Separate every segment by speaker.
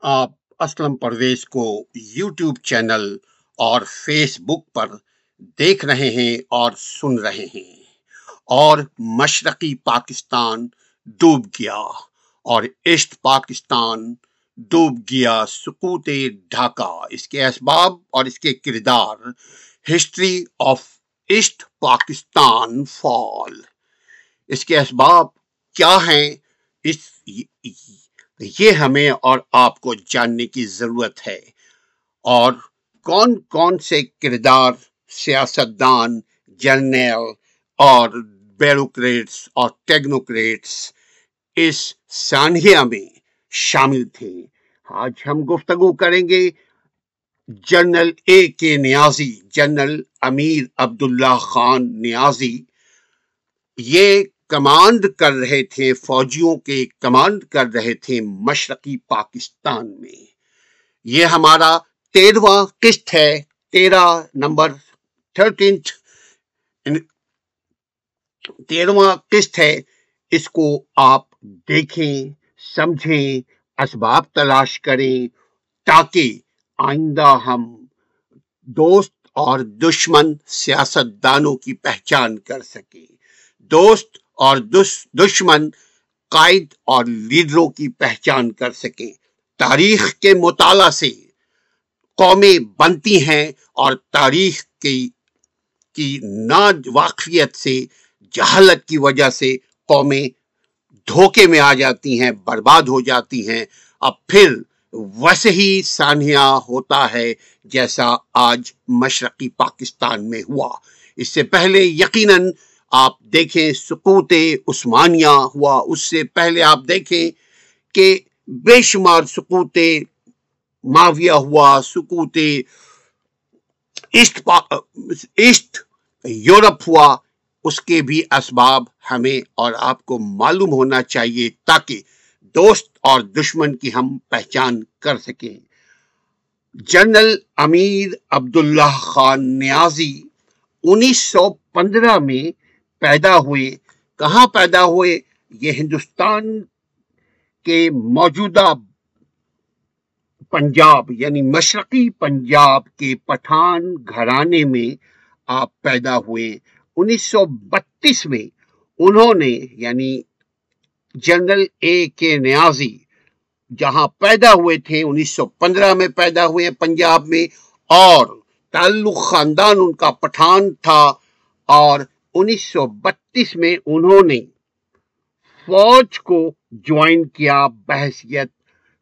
Speaker 1: آپ اسلم پرویز کو YouTube channel اور فیس بک پر دیکھ رہے ہیں اور سن رہے ہیں۔ اور مشرقی پاکستان ڈوب گیا اور ایسٹ پاکستان ڈوب گیا سکوت ڈھاکہ۔ اس کے اسباب اور اس کے کردار history of East Pakistan fall. اس کے اسباب کیا ہیں؟ اس یہ ہمیں اور آپ کو جاننے کی ضرورت ہے۔ اور کون کون سے کردار سیاستدان، جرنیل اور بیروکریٹس اور ٹیکنوکریٹس اس سانحیہ میں شامل تھے۔ آج ہم گفتگو کریں گے general A K Niazi general Amir Abdullah Khan نیازی۔ یہ کمانڈ کر رہے تھے، فوجیوں کے کمانڈ کر رہے تھے مشرقی پاکستان میں۔ یہ ہمارا تیرواں قسط ہے، تیرہ نمبر تھرٹینتھ تیرواں قسط ہے۔ اس کو آپ دیکھیں، سمجھیں، اسباب تلاش کریں تاکہ آئندہ ہم دوست اور دشمن سیاست دانوں کی پہچان کر سکیں۔ دوست اور دشمن قائد اور لیڈروں کی پہچان کر سکیں۔ تاریخ کے مطالعہ سے قومیں بنتی ہیں اور تاریخ کی کی نا واقفیت سے جہالت کی وجہ سے قومیں دھوکے میں آ جاتی ہیں، برباد ہو جاتی ہیں۔ اب پھر ویسے ہی سانحہ ہوتا ہے جیسا آج مشرقی پاکستان میں ہوا۔ اس سے پہلے یقیناً آپ دیکھیں سکوت عثمانیہ ہوا۔ اس سے پہلے آپ دیکھیں کہ بے شمار سکوت معاویہ ہوا سکوت ایسٹ ایسٹ یورپ ہوا۔ اس کے بھی اسباب ہمیں اور آپ کو معلوم ہونا چاہیے تاکہ دوست اور دشمن کی ہم پہچان کر سکیں۔ جنرل امیر عبداللہ خان نیازی انیس سو پندرہ میں پیدا ہوئے۔ کہاں پیدا ہوئے؟ یہ ہندوستان کے موجودہ پنجاب یعنی مشرقی پنجاب کے پٹھان گھرانے میں آپ پیدا ہوئے۔ انیس سو بتیس میں انہوں نے یعنی جنرل اے کے نیازی جہاں پیدا ہوئے تھے، انیس سو پندرہ میں پیدا ہوئے پنجاب میں، اور تعلق خاندان ان کا پٹھان تھا، اور انیس سو بتیس میں انہوں نے فوج کو جوائن کیا بحثیت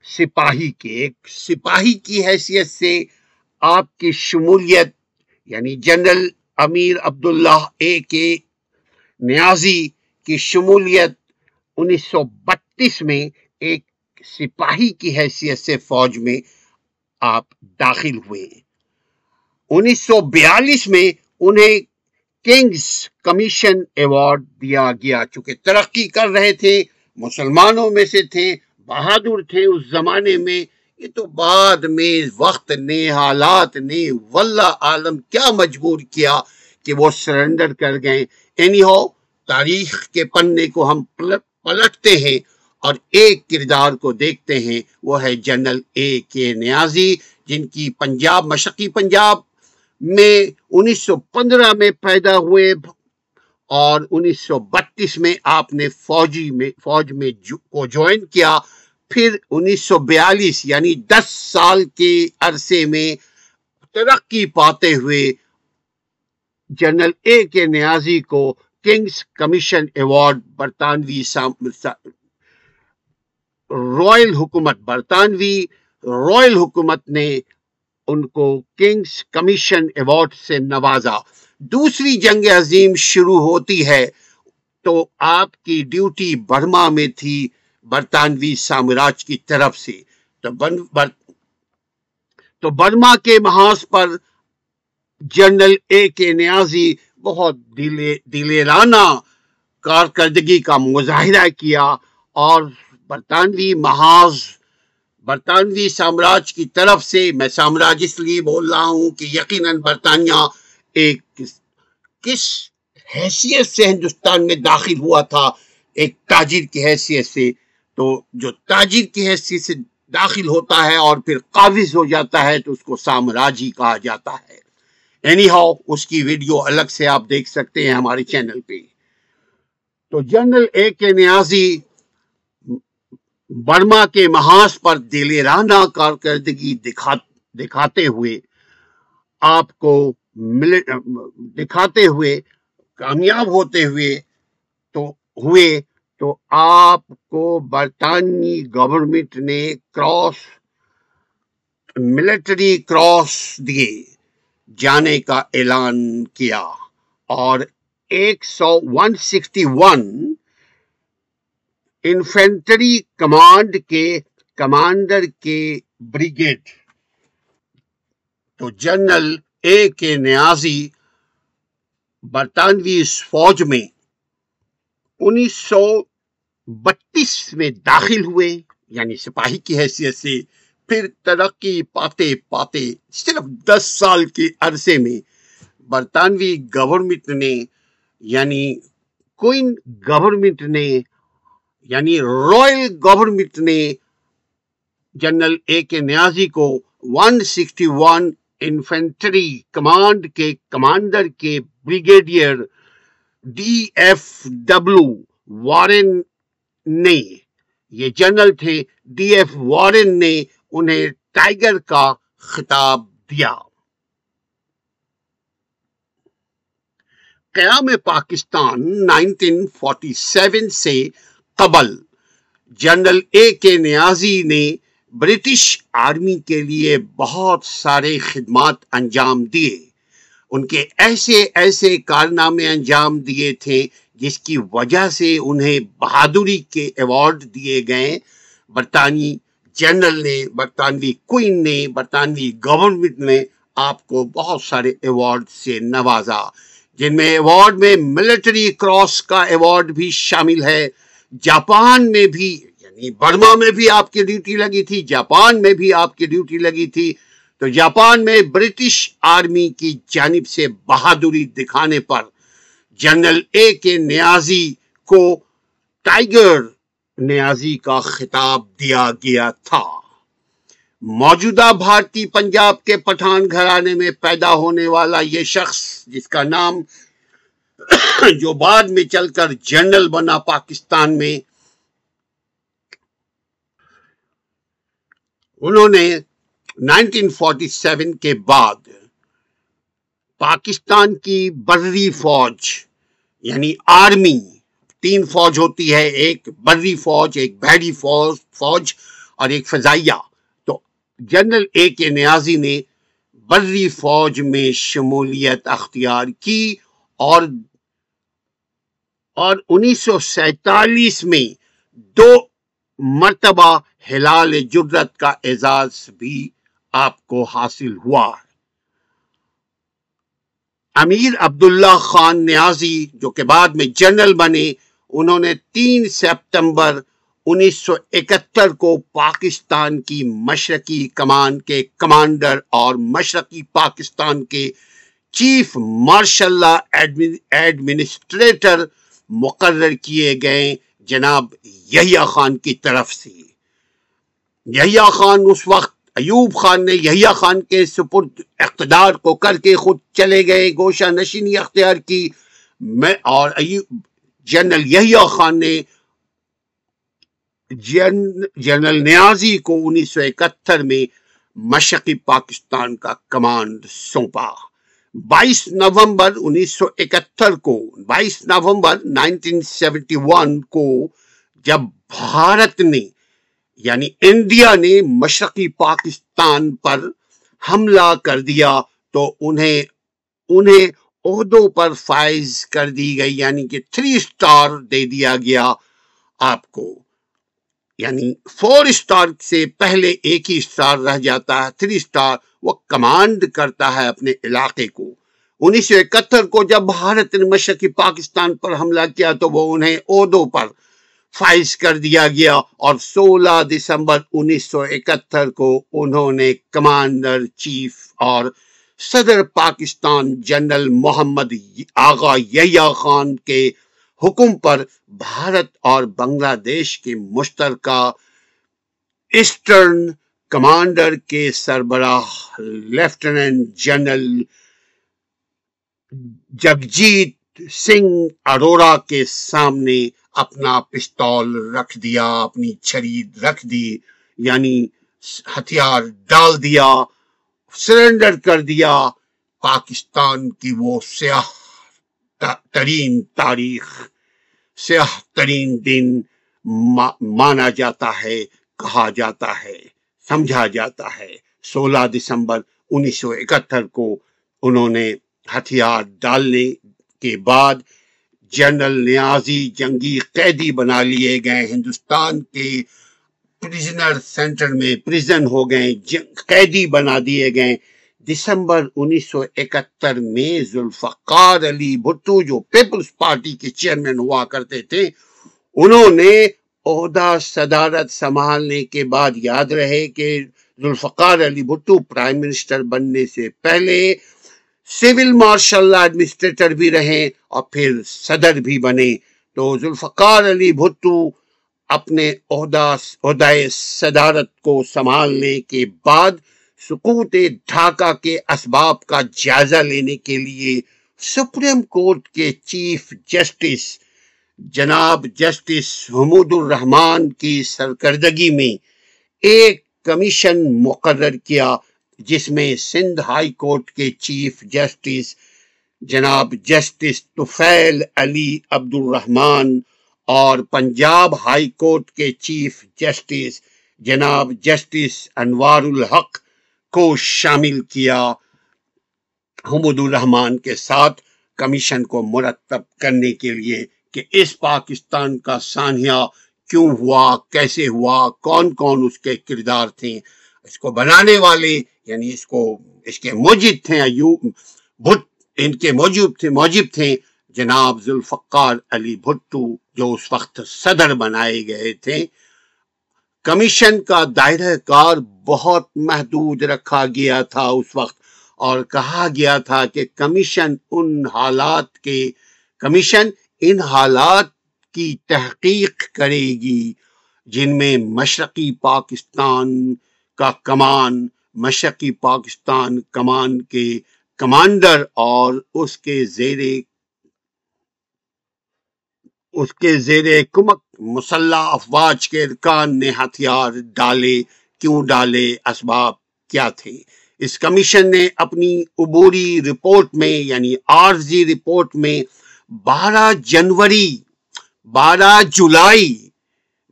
Speaker 1: سپاہی کے۔ ایک سپاہی کی حیثیت سے آپ کی شمولیت یعنی جنرل امیر عبداللہ اے کے نیازی کی شمولیت انیس سو بتیس میں ایک سپاہی کی حیثیت سے فوج میں آپ داخل ہوئے۔ انیس سو بیالیس میں انہیں کنگز کمیشن ایوارڈ دیا گیا۔ چونکہ ترقی کر رہے تھے، مسلمانوں میں سے تھے، بہادر تھے اس زمانے میں، یہ تو بعد میں وقت نے، حالات نے، واللہ عالم کیا مجبور کیا کہ وہ سرنڈر کر گئے۔ اینی ہو تاریخ کے پننے کو ہم پلٹتے ہیں اور ایک کردار کو دیکھتے ہیں۔ وہ ہے جنرل اے کے نیازی، جن کی پنجاب مشقی پنجاب میں انیس سو پندرہ میں پیدا ہوئے اور انیس سو بتیس میں آپ نے فوجی میں، فوج میں جو، کو جوائن کیا۔ پھر انیس سو بیالیس یعنی دس سال کے عرصے میں ترقی پاتے ہوئے جنرل اے کے نیازی کو کنگز کمیشن ایوارڈ برطانوی رائل حکومت برطانوی، رائل حکومت نے ان کو کنگز کمیشن ایوارڈ سے نوازا۔ دوسری جنگ عظیم شروع ہوتی ہے تو آپ کی ڈیوٹی برما میں تھی برطانوی سامراج کی طرف سے۔ تو بر تو برما کے محاذ پر جنرل اے کے نیازی بہت دلیرانہ کارکردگی کا مظاہرہ کیا اور برطانوی محاذ برطانوی سامراج کی طرف سے میں سامراج اس لیے بول رہا ہوں کہ یقیناً برطانیہ ایک کس حیثیت سے ہندوستان میں داخل ہوا تھا؟ ایک تاجر کی حیثیت سے۔ تو جو تاجر کی حیثیت سے داخل ہوتا ہے اور پھر قابض ہو جاتا ہے تو اس کو سامراجی کہا جاتا ہے۔ اینی ہاؤ اس کی ویڈیو الگ سے آپ دیکھ سکتے ہیں ہمارے چینل پہ۔ تو general A K Niazi Burma کے محاذ پر دلیرانہ کارکردگی دکھاتے ہوئے آپ کو دکھاتے ہوئے کامیاب ہوتے ہوئے تو ہوئے تو آپ کو برطانوی گورنمنٹ نے کراس ملٹری کراس دیے، جانے کا اعلان کیا اور ایک سو one sixty one infantry command کے کمانڈر کے بریگیڈ۔ تو جنرل اے کے نیازی برطانوی فوج میں انیس سو بتیس میں داخل ہوئے یعنی سپاہی کی حیثیت سے پھر ترقی پاتے پاتے صرف دس سال کے عرصے میں برطانوی گورنمنٹ نے یعنی کوئن گورنمنٹ نے یعنی رائل گورنمنٹ نے جنرل اے کے نیازی کو one sixty one infantry command کے کمانڈر کے brigadier D F W Warren نے، یہ جنرل تھے، ڈی ایف وارن نے انہیں ٹائیگر کا خطاب دیا۔ قیام پاکستان نائنٹین فورٹی سیون سے قبل جنرل اے کے نیازی نے برٹش آرمی کے لیے بہت سارے خدمات انجام دیے۔ ان کے ایسے ایسے کارنامے انجام دیے تھے جس کی وجہ سے انہیں بہادری کے ایوارڈ دیے گئے۔ برطانوی جنرل نے، برطانوی کوئن نے، برطانوی گورنمنٹ نے آپ کو بہت سارے ایوارڈ سے نوازا، جن میں ایوارڈ میں ملٹری کراس کا ایوارڈ بھی شامل ہے۔ جاپان میں بھی یعنی برما میں بھی آپ کی ڈیوٹی لگی تھی، جاپان میں بھی آپ کی ڈیوٹی لگی تھی۔ تو جاپان میں برٹش آرمی کی جانب سے بہادری دکھانے پر جنرل اے کے نیازی کو ٹائیگر نیازی کا خطاب دیا گیا تھا۔ موجودہ بھارتی پنجاب کے پٹھان گھرانے میں پیدا ہونے والا یہ شخص، جس کا نام جو بعد میں چل کر جنرل بنا پاکستان میں، انہوں نے نائنٹین فورٹی سیون کے بعد پاکستان کی بری فوج یعنی آرمی، تین فوج ہوتی ہے، ایک بری فوج، ایک بحری فوج فوج اور ایک فضائیہ۔ تو جنرل اے کے نیازی نے بری فوج میں شمولیت اختیار کی اور اور انیس سو سینتالیس میں دو مرتبہ ہلال جرت کا اعزاز بھی آپ کو حاصل ہوا۔ امیر عبداللہ خان نیازی، جو کہ بعد میں جنرل بنے، انہوں نے تین سپتمبر انیس سو اکہتر کو پاکستان کی مشرقی کمان کے کمانڈر اور مشرقی پاکستان کے چیف مارشل ایڈمنسٹریٹر مقرر کیے گئے جناب یحییٰ خان کی طرف سے۔ یحییٰ خان اس وقت ایوب خان نے یحییٰ خان کے سپرد اقتدار کو کر کے خود چلے گئے، گوشہ نشینی اختیار کی۔ میں اور جنرل یحییٰ خان نے جنرل نیازی کو انیس سو اکہتر میں مشقی پاکستان کا کمانڈ سونپا۔ بائیس نومبر انیس سو اکہتر کو، بائیس نومبر نائنٹین سیونٹی ون کو جب بھارت نے یعنی انڈیا نے مشرقی پاکستان پر حملہ کر دیا تو انہیں انہیں عہدوں پر فائز کر دی گئی یعنی کہ تھری سٹار دے دیا گیا آپ کو۔ یعنی فور سٹار سے پہلے ایک ہی سٹار رہ جاتا ہے، تھری سٹار وہ کمانڈ کرتا ہے اپنے علاقے کو۔ انیس سو اکہتر کو جب بھارت نے مشرقی پاکستان پر حملہ کیا تو وہ انہیں عہدوں پر فائز کر دیا گیا اور سولہ دسمبر انیس سو اکہتر کو انہوں نے کمانڈر، چیف اور صدر پاکستان جنرل محمد آغا یحییٰ خان کے حکم پر بھارت اور بنگلہ دیش کے مشترکہ ایسٹرن کمانڈر کے سربراہ لیفٹیننٹ جنرل جگجیت سنگھ اروڑا کے سامنے اپنا پستول رکھ دیا، اپنی چھری رکھ دی یعنی ہتھیار ڈال دیا سرنڈر کر دیا، پاکستان کی وہ سیاہ ترین تاریخ سیاہ ترین دن مانا جاتا ہے، کہا جاتا ہے، سمجھا جاتا ہے۔ سولہ دسمبر انیس سو اکہتر کو انہوں نے ہتھیار ڈالنے کے بعد جنرل نیازی جنگی قیدی بنا لیے گئے۔ ہندوستان کے پریزنر سینٹر میں پریزن ہو گئے قیدی بنا دیے گئے۔ دسمبر انیس سو اکہتر میں ذوالفقار علی بھٹو جو پیپلز پارٹی کے چیئرمین ہوا کرتے تھے، انہوں نے عہدہ صدارت سنبھالنے کے بعد یاد رہے کہ ذوالفقار علی بھٹو پرائم منسٹر بننے سے پہلے سول مارشل ایڈمنسٹریٹر بھی رہے اور پھر صدر بھی بنے۔ تو ذوالفقار علی بھٹو اپنے عہدہ صدارت کو سنبھالنے کے بعد سکوت ڈھاکہ کے اسباب کا جائزہ لینے کے لیے سپریم کورٹ کے چیف جسٹس جناب جسٹس حمود الرحمان کی سرکردگی میں ایک کمیشن مقرر کیا، جس میں سندھ ہائی کورٹ کے چیف جسٹس جناب جسٹس توفیل علی عبد الرحمان اور پنجاب ہائی کورٹ کے چیف جسٹس جناب جسٹس انوار الحق کو شامل کیا۔ حمود الرحمان کے ساتھ کمیشن کو مرتب کرنے کے لیے کہ اس پاکستان کا سانحہ کیوں ہوا، کیسے ہوا کون کون اس کے کردار تھے۔ اس کو بنانے والے یعنی اس کو، اس کے موجب تھے بھٹ، ان کے موجود تھے، موجب تھے۔ جناب ذوالفقار علی بھٹو جو اس وقت صدر بنائے گئے تھے۔ کمیشن کا دائرہ کار بہت محدود رکھا گیا تھا اس وقت اور کہا گیا تھا کہ کمیشن ان حالات کے، کمیشن ان حالات کی تحقیق کرے گی جن میں مشرقی پاکستان کا کمان، مشرقی پاکستان کمان کے کمانڈر اور اس کے زیر اس کے زیر کمک مسلح افواج کے ارکان نے ہتھیار ڈالے۔ کیوں ڈالے؟ اسباب کیا تھے؟ اس کمیشن نے اپنی عبوری رپورٹ میں یعنی عارضی رپورٹ میں بارہ جنوری، بارہ جولائی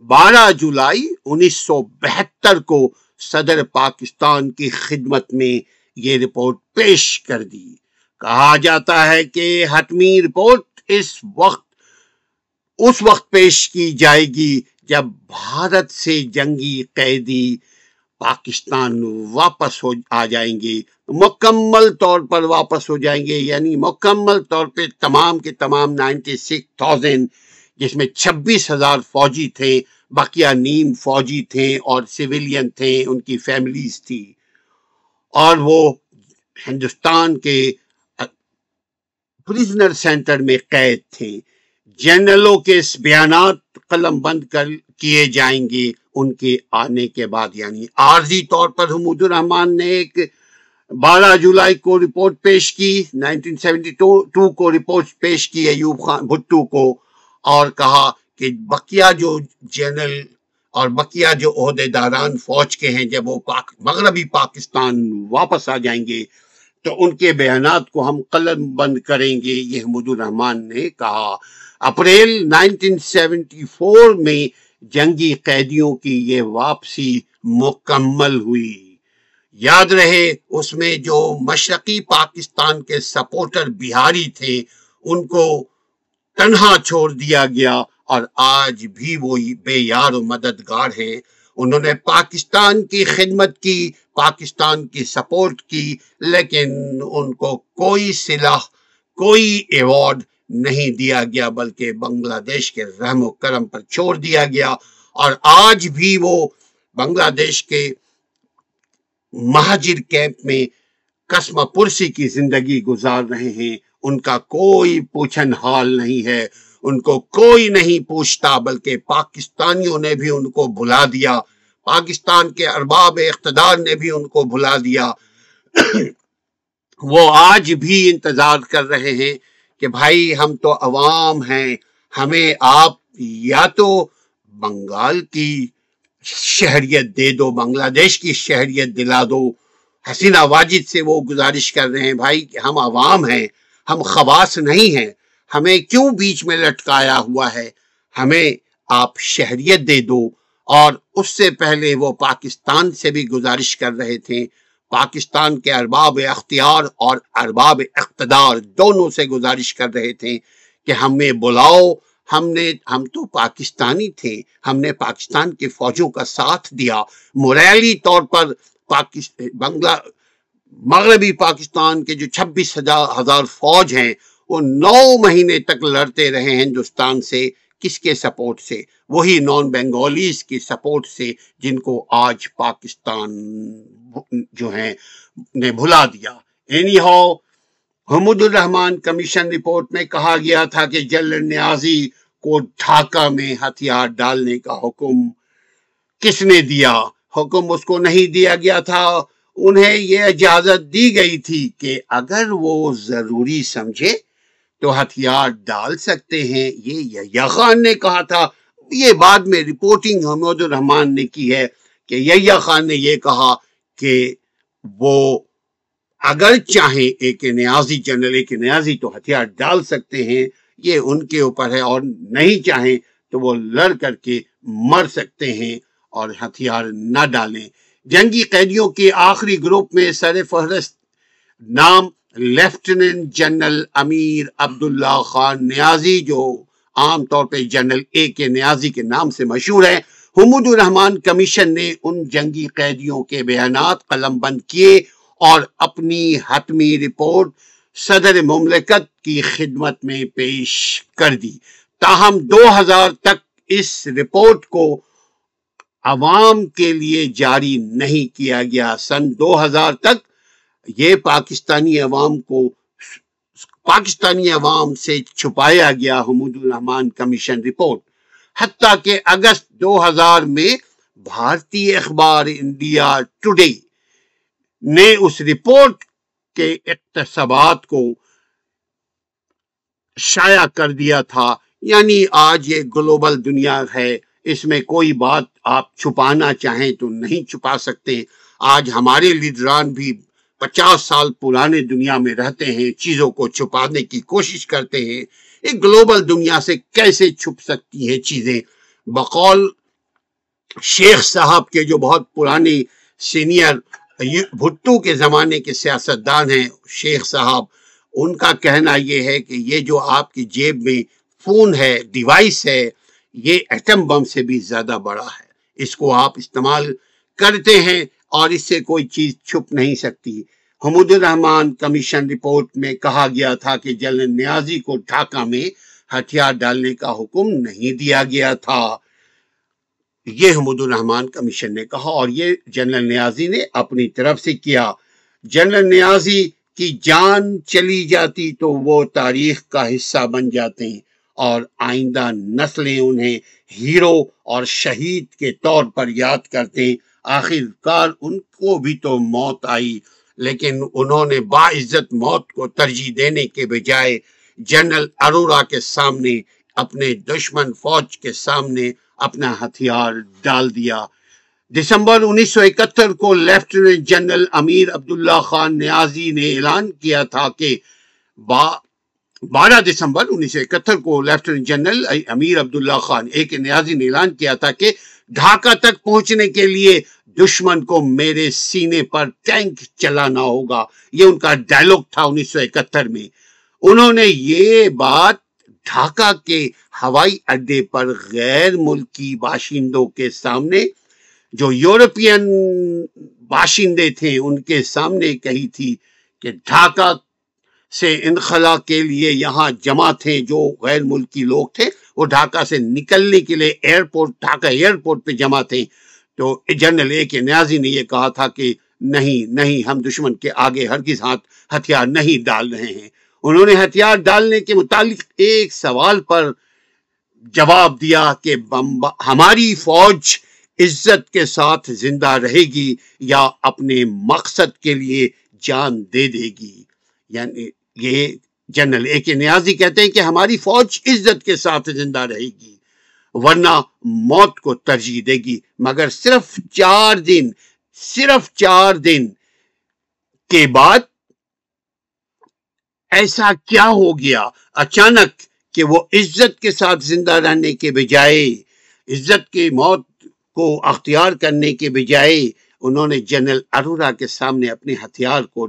Speaker 1: بارہ جولائی انیس سو بہتر کو صدر پاکستان کی خدمت میں یہ رپورٹ پیش کر دی۔ کہا جاتا ہے کہ حتمی رپورٹ اس وقت اس وقت پیش کی جائے گی جب بھارت سے جنگی قیدی پاکستان واپس ہو آ جائیں گے۔ مکمل طور پر واپس ہو جائیں گے یعنی مکمل طور پہ تمام کے تمام نائنٹی سکس تھاؤزینڈ، جس میں چھبیس ہزار فوجی تھے، بقیہ نیم فوجی تھے اور سویلین تھے، ان کی فیملیز تھی۔ اور وہ ہندوستان کے پریزنر سینٹر میں قید تھے۔ جنرلوں کے بیانات قلم بند کر کیے جائیں گے ان کے آنے کے بعد یعنی عارضی طور پر حمود الرحمان نے ایک بارہ جولائی کو رپورٹ پیش کی نائنٹین سیونٹی ٹو کو رپورٹ پیش کی، ایوب خان بھٹو کو، اور کہا کہ بقیہ جو جنرل اور بقیہ جو عہدے داران فوج کے ہیں، جب وہ پاک، مغربی پاکستان واپس آ جائیں گے، تو ان کے بیانات کو ہم قلم بند کریں گے، یہ حمود الرحمان نے کہا۔ اپریل نائنٹین سیونٹی فور میں جنگی قیدیوں کی یہ واپسی مکمل ہوئی۔ یاد رہے، اس میں جو مشرقی پاکستان کے سپورٹر بہاری تھے، ان کو تنہا چھوڑ دیا گیا اور آج بھی وہ بے یار و مددگار ہیں۔ انہوں نے پاکستان کی خدمت کی، پاکستان کی سپورٹ کی، لیکن ان کو کوئی صلاح کوئی ایوارڈ نہیں دیا گیا، بلکہ بنگلہ دیش کے رحم و کرم پر چھوڑ دیا گیا۔ اور آج بھی وہ بنگلہ دیش کے مہاجر کیمپ میں قسم پرسی کی زندگی گزار رہے ہیں۔ ان کا کوئی پوچھن حال نہیں ہے۔ ان کو کوئی نہیں پوچھتا، بلکہ پاکستانیوں نے بھی ان کو بلا دیا۔ پاکستان کے ارباب اقتدار نے بھی ان کو بھلا دیا۔ وہ آج بھی انتظار کر رہے ہیں۔ کہ بھائی ہم تو عوام ہیں، ہمیں آپ یا تو بنگال کی شہریت دے دو، بنگلہ دیش کی شہریت دلا دو۔ حسینہ واجد سے وہ گزارش کر رہے ہیں، بھائی کہ ہم عوام ہیں، ہم خواص نہیں ہیں، ہمیں کیوں بیچ میں لٹکایا ہوا ہے؟ ہمیں آپ شہریت دے دو۔ اور اس سے پہلے وہ پاکستان سے بھی گزارش کر رہے تھے۔ پاکستان کے ارباب اختیار اور ارباب اقتدار دونوں سے گزارش کر رہے تھے کہ ہمیں بلاؤ، ہم نے، ہم تو پاکستانی تھے، ہم نے پاکستان کے فوجوں کا ساتھ دیا۔ موریلی طور پر بنگلہ، مغربی پاکستان کے جو چھبیس ہزار فوج ہیں، وہ نو مہینے تک لڑتے رہے ہندوستان سے، کس کے سپورٹ سے؟ وہی نان بنگالیز کی سپورٹ سے جن کو آج پاکستان جو ہیں، نے بھلا دیا۔ Anyhow Hamoodur Rahman commission report میں کہا گیا تھا کہ جل نیازی کو ڈھاکہ میں ہتھیار ڈالنے کا حکم کس نے دیا؟ حکم اس کو نہیں دیا گیا تھا۔ انہیں یہ اجازت دی گئی تھی کہ اگر وہ ضروری سمجھے تو ہتھیار ڈال سکتے ہیں۔ یہ یا خان نے کہا تھا۔ یہ بعد میں رپورٹنگ حمود الرحمان نے کی ہے کہ یا خان نے یہ کہا کہ وہ اگر چاہیں ایک نیازی جنرل ایک نیازی تو ہتھیار ڈال سکتے ہیں، یہ ان کے اوپر ہے، اور نہیں چاہیں تو وہ لڑ کر کے مر سکتے ہیں اور ہتھیار نہ ڈالیں۔ جنگی قیدیوں کے آخری گروپ میں سر فہرست نام لیفٹیننٹ جنرل امیر عبداللہ خان نیازی، جو عام طور پہ جنرل اے کے نیازی کے نام سے مشہور ہے حمود الرحمان کمیشن نے ان جنگی قیدیوں کے بیانات قلم بند کیے اور اپنی حتمی رپورٹ صدر مملکت کی خدمت میں پیش کر دی۔ تاہم، دو ہزار تک اس رپورٹ کو عوام کے لیے جاری نہیں کیا گیا۔ سن دو ہزار تک یہ پاکستانی عوام کو پاکستانی عوام سے چھپایا گیا حمود الرحمان کمیشن رپورٹ۔ حتیٰ کہ اگست دو ہزار میں بھارتی اخبار انڈیا ٹوڈے نے اس رپورٹ کے اقتصابات کو شائع کر دیا تھا۔ یعنی آج یہ گلوبل دنیا ہے، اس میں کوئی بات آپ چھپانا چاہیں تو نہیں چھپا سکتے۔ آج ہمارے لیڈران بھی پچاس سال پرانے دنیا میں رہتے ہیں، چیزوں کو چھپانے کی کوشش کرتے ہیں۔ ایک گلوبل دنیا سے کیسے چھپ سکتی ہیں چیزیں؟ بقول شیخ صاحب کے جو بہت پرانے سینئر بھٹو کے زمانے کے سیاستدان ہیں شیخ صاحب، ان کا کہنا یہ ہے کہ یہ جو آپ کی جیب میں فون ہے ڈیوائس ہے، یہ ایٹم بم سے بھی زیادہ بڑا ہے۔ اس کو آپ استعمال کرتے ہیں اور اس سے کوئی چیز چھپ نہیں سکتی۔ حمود الرحمان کمیشن رپورٹ میں کہا گیا تھا کہ جنرل نیازی کو ڈھاکہ میں ہتھیار ڈالنے کا حکم نہیں دیا گیا تھا۔ یہ حمود الرحمان کمیشن نے کہا اور یہ جنرل نیازی نے اپنی طرف سے کیا۔ جنرل نیازی کی جان چلی جاتی تو وہ تاریخ کا حصہ بن جاتے ہیں اور آئندہ نسلیں انہیں ہیرو اور شہید کے طور پر یاد کرتے۔ ہیں آخر کار ان کو بھی تو موت آئی۔ لیکن انہوں نے باعزت موت کو ترجیح دینے کے بجائے جنرل ارورا کے سامنے اپنے دشمن فوج کے سامنے اپنا ہتھیار ڈال دیا۔ دسمبر انیس سو اکہتر کو لیفٹیننٹ جنرل امیر عبداللہ خان نیازی نے اعلان کیا تھا کہ بارہ دسمبر انیس سو اکہتر کو لیفٹیننٹ جنرل امیر عبداللہ خان، ایک نیازی نے اعلان کیا تھا کہ ڈھاکہ تک پہنچنے کے لیے دشمن کو میرے سینے پر ٹینک چلانا ہوگا۔ یہ ان کا ڈائلوگ تھا انیس سو اکہتر میں۔ انہوں نے یہ بات ڈھاکہ کے ہوائی اڈے پر غیر ملکی باشندوں کے سامنے، جو یورپین باشندے تھے، ان کے سامنے کہی تھی کہ ڈھاکہ سے انخلا کے لیے یہاں جمع تھے جو غیر ملکی لوگ تھے، وہ ڈھاکہ سے نکلنے کے لیے ایئرپورٹ ڈھاکہ ایئرپورٹ پہ جمع تھے۔ تو جنرل اے کے نیازی نے یہ کہا تھا کہ نہیں نہیں، ہم دشمن کے آگے ہرگز ہاتھ ہتھیار نہیں ڈال رہے ہیں۔ انہوں نے ہتھیار ڈالنے کے متعلق ایک سوال پر جواب دیا کہ ہماری فوج عزت کے ساتھ زندہ رہے گی یا اپنے مقصد کے لیے جان دے دے گی۔ یعنی یہ جنرل اے کے نیازی کہتے ہیں کہ ہماری فوج عزت کے ساتھ زندہ رہے گی۔ ورنہ موت کو ترجیح دے گی۔ مگر صرف چار دن، صرف چار دن کے بعد ایسا کیا ہو گیا؟ اچانک کہ وہ عزت کے ساتھ زندہ رہنے کے بجائے، عزت کی موت کو اختیار کرنے کے بجائے انہوں نے جنرل ارورا کے سامنے اپنے ہتھیار کو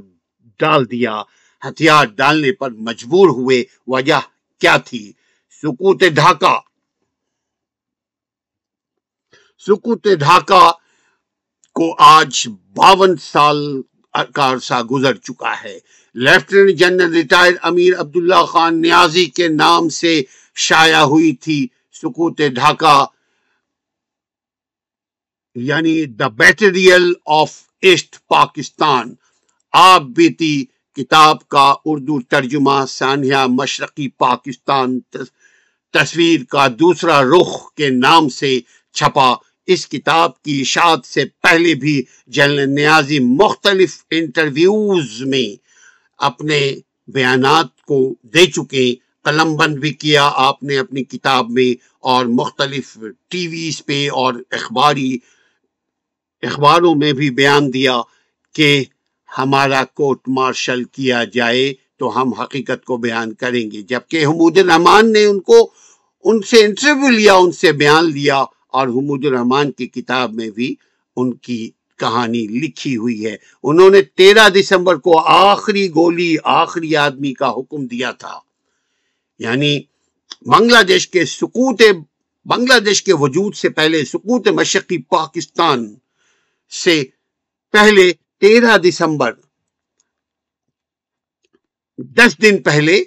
Speaker 1: ڈال دیا۔ ہتھیار ڈالنے پر مجبور ہوئے۔ وجہ کیا تھی؟ سکوت ڈھاکہ سکوت ڈھاکہ کو آج باون سال کا عرصہ گزر چکا ہے۔ Lieutenant general retire Amir Abdullah Khan Niazi کے نام سے شائع ہوئی تھی سکوت ڈھاکہ یعنی the betrayal of East Pakistan. آپ بیتی کتاب کا اردو ترجمہ سانحہ مشرقی پاکستان تصویر کا دوسرا رخ کے نام سے چھپا۔ اس کتاب کی اشاعت سے پہلے بھی جنرل نیازی مختلف انٹرویوز میں اپنے بیانات کو دے چکے قلم بند بھی کیا آپ نے اپنی کتاب میں اور مختلف ٹی ویز پہ اور اخباری اخباروں میں بھی بیان دیا کہ ہمارا کوٹ مارشل کیا جائے تو ہم حقیقت کو بیان کریں گے۔ جبکہ حمود الرحمان نے ان کو ان سے انٹرویو لیا، ان سے بیان لیا اور حمود الرحمان کی کتاب میں بھی ان کی کہانی لکھی ہوئی ہے۔ انہوں نے تیرہ دسمبر کو آخری گولی، آخری آدمی کا حکم دیا تھا۔ یعنی بنگلہ دیش کے سکوت، بنگلہ دیش کے وجود سے پہلے سکوت مشقی پاکستان سے پہلے تیرہ دسمبر، دس دن پہلے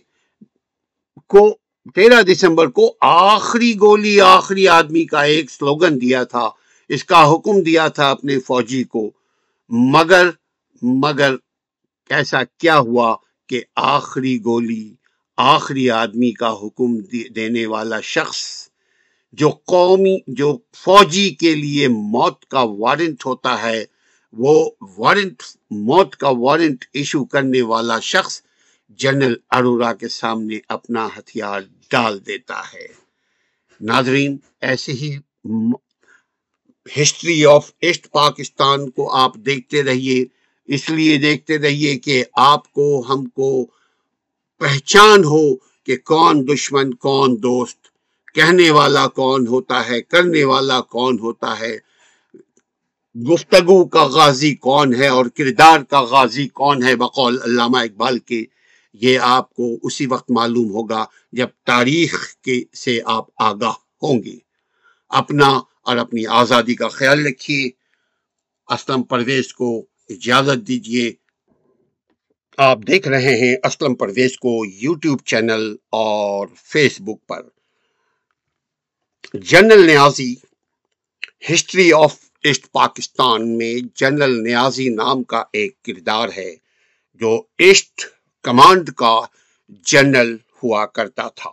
Speaker 1: کو تیرہ دسمبر کو آخری گولی، آخری آدمی کا ایک سلوگن دیا تھا، اس کا حکم دیا تھا اپنے فوجی کو۔ مگر مگر ایسا کیا ہوا کہ آخری گولی، آخری آدمی کا حکم دینے والا شخص جو قومی، جو فوجی کے لیے موت کا وارنٹ ہوتا ہے، وہ وارنٹ، موت کا وارنٹ ایشو کرنے والا شخص جنرل ارورا کے سامنے اپنا ہتھیار ڈال دیتا ہے۔ ناظرین، ایسے ہی ہسٹری آف ایسٹ پاکستان کو آپ دیکھتے رہیے۔ اس لیے دیکھتے رہیے کہ آپ کو، ہم کو پہچان ہو کہ کون دشمن، کون دوست۔ کہنے والا کون ہوتا ہے، کرنے والا کون ہوتا ہے۔ گفتگو کا غازی کون ہے اور کردار کا غازی کون ہے، بقول علامہ اقبال کے یہ آپ کو اسی وقت معلوم ہوگا جب تاریخ کے سے آپ آگاہ ہوں گے۔ اپنا اور اپنی آزادی کا خیال رکھیے۔ اسلم پرویز کو اجازت دیجیے۔ آپ دیکھ رہے ہیں اسلم پرویز کو یوٹیوب چینل اور Facebook per. General Niazi, history of East Pakistan میں جنرل نیازی نام کا ایک کردار ہے جو ایسٹ کمانڈ کا جنرل ہوا کرتا تھا۔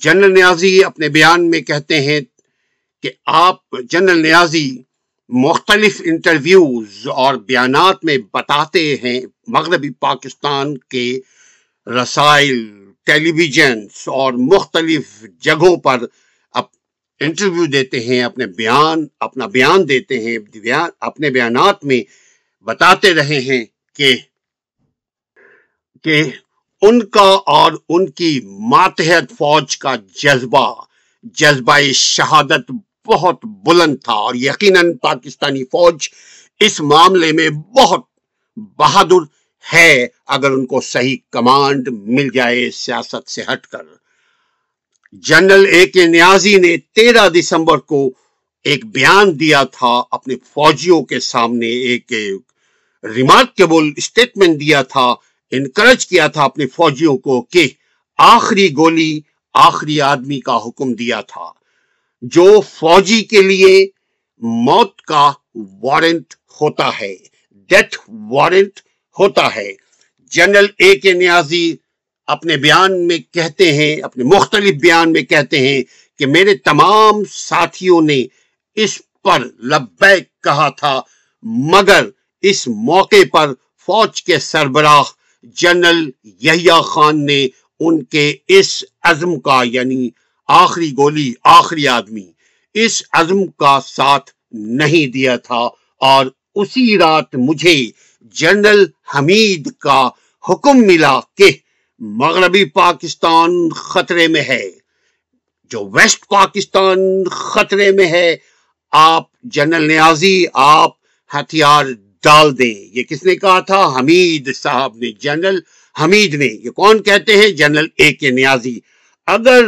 Speaker 1: جنرل نیازی اپنے بیان میں کہتے ہیں کہ آپ جنرل نیازی مختلف انٹرویوز اور بیانات میں بتاتے ہیں مغربی پاکستان کے رسائل ٹیلی ویژنس اور مختلف جگہوں پر انٹرویو دیتے ہیں، اپنے بیان، اپنا بیان دیتے ہیں اپنے بیانات میں بتاتے رہے ہیں کہ کہ ان کا اور ان کی ماتحت فوج کا جذبہ جذبہ شہادت بہت بلند تھا اور یقیناً پاکستانی فوج اس معاملے میں بہت بہادر ہے اگر ان کو صحیح کمانڈ مل جائے سیاست سے ہٹ کر۔ جنرل اے کے نیازی نے تیرہ دسمبر کو ایک بیان دیا تھا اپنے فوجیوں کے سامنے ایک ریمارکیبل اسٹیٹمنٹ دیا تھا انکرج کیا تھا اپنے فوجیوں کو کہ آخری گولی آخری آدمی کا حکم دیا تھا، جو فوجی کے لیے موت کا وارنٹ ہوتا ہے، ڈیتھ وارنٹ ہوتا ہے۔ جنرل اے کے نیازی اپنے بیان میں کہتے ہیں، اپنے مختلف بیان میں کہتے ہیں کہ میرے تمام ساتھیوں نے اس پر لبیک کہا تھا، مگر اس موقع پر فوج کے سربراہ جنرل یحییٰ خان نے ان کے اس عزم کا یعنی آخری گولی، آخری آدمی، اس عزم کا ساتھ نہیں دیا تھا۔ اور اسی رات مجھے جنرل حمید کا حکم ملا کہ مغربی پاکستان خطرے میں ہے۔ جو ویسٹ پاکستان خطرے میں ہے، آپ جنرل نیازی، آپ ہتھیار ڈال دیں۔ یہ کس نے کہا تھا؟ حمید صاحب نے۔ جنرل حمید نے۔ یہ کون کہتے ہیں؟ جنرل اے کے نیازی۔ اگر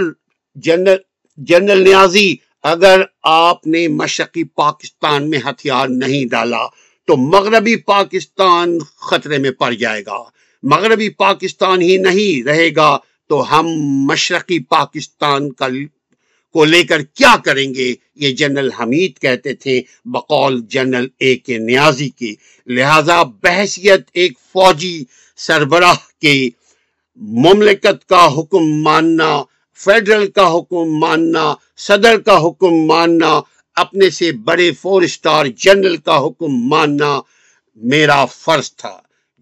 Speaker 1: جنرل جنرل نیازی، اگر آپ نے مشرقی پاکستان میں ہتھیار نہیں ڈالا، تو مغربی پاکستان خطرے میں پڑ جائے گا۔ مغربی پاکستان ہی نہیں رہے گا، تو ہم مشرقی پاکستان کا کو لے کر کیا کریں گے؟ یہ جنرل حمید کہتے تھے، بقول جنرل اے کے نیازی کے۔ لہذا بحثیت ایک فوجی سربراہ کے مملکت کا حکم ماننا، فیڈرل کا حکم ماننا، صدر کا حکم ماننا، اپنے سے بڑے فور سٹار جنرل کا حکم ماننا میرا فرض تھا۔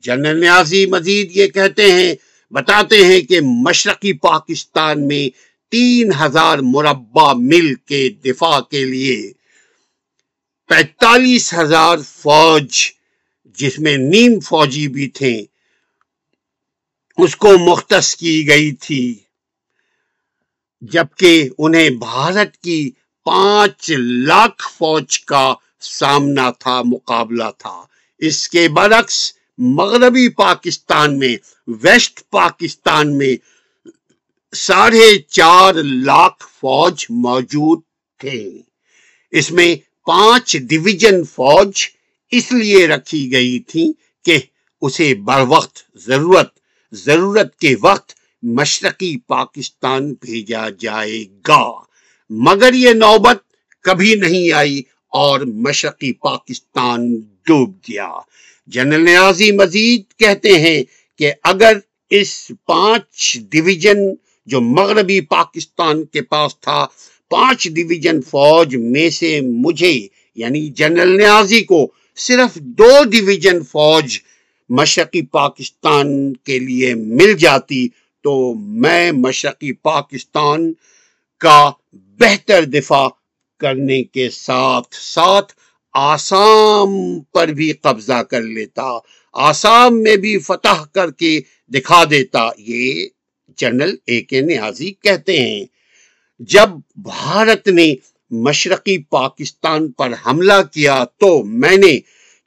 Speaker 1: جنرل نیازی مزید یہ کہتے ہیں، بتاتے ہیں کہ مشرقی پاکستان میں تین ہزار مربع مل کے دفاع کے لیے پینتالیس ہزار فوج جس میں نیم فوجی بھی تھے اس کو مختص کی گئی تھی۔ جبکہ انہیں بھارت کی پانچ لاکھ فوج کا سامنا تھا، مقابلہ تھا۔ اس کے برعکس مغربی پاکستان میں، ویسٹ پاکستان میں ساڑھے چار لاکھ فوج موجود تھے۔ اس میں پانچ ڈویژن فوج اس لیے رکھی گئی تھی کہ اسے بر وقت ضرورت ضرورت کے وقت مشرقی پاکستان بھیجا جائے گا۔ مگر یہ نوبت کبھی نہیں آئی اور مشرقی پاکستان ڈوب گیا۔ جنرل نیازی مزید کہتے ہیں کہ اگر اس پانچ ڈویژن جو مغربی پاکستان کے پاس تھا، پانچ ڈویژن فوج میں سے مجھے یعنی جنرل نیازی کو صرف دو ڈویژن فوج مشرقی پاکستان کے لیے مل جاتی تو میں مشرقی پاکستان کا بہتر دفاع کرنے کے ساتھ ساتھ آسام پر بھی قبضہ کر لیتا، آسام میں بھی فتح کر کے دکھا دیتا۔ یہ جنرل اے کے نیازی کہتے ہیں۔ جب بھارت نے مشرقی پاکستان پر حملہ کیا تو میں نے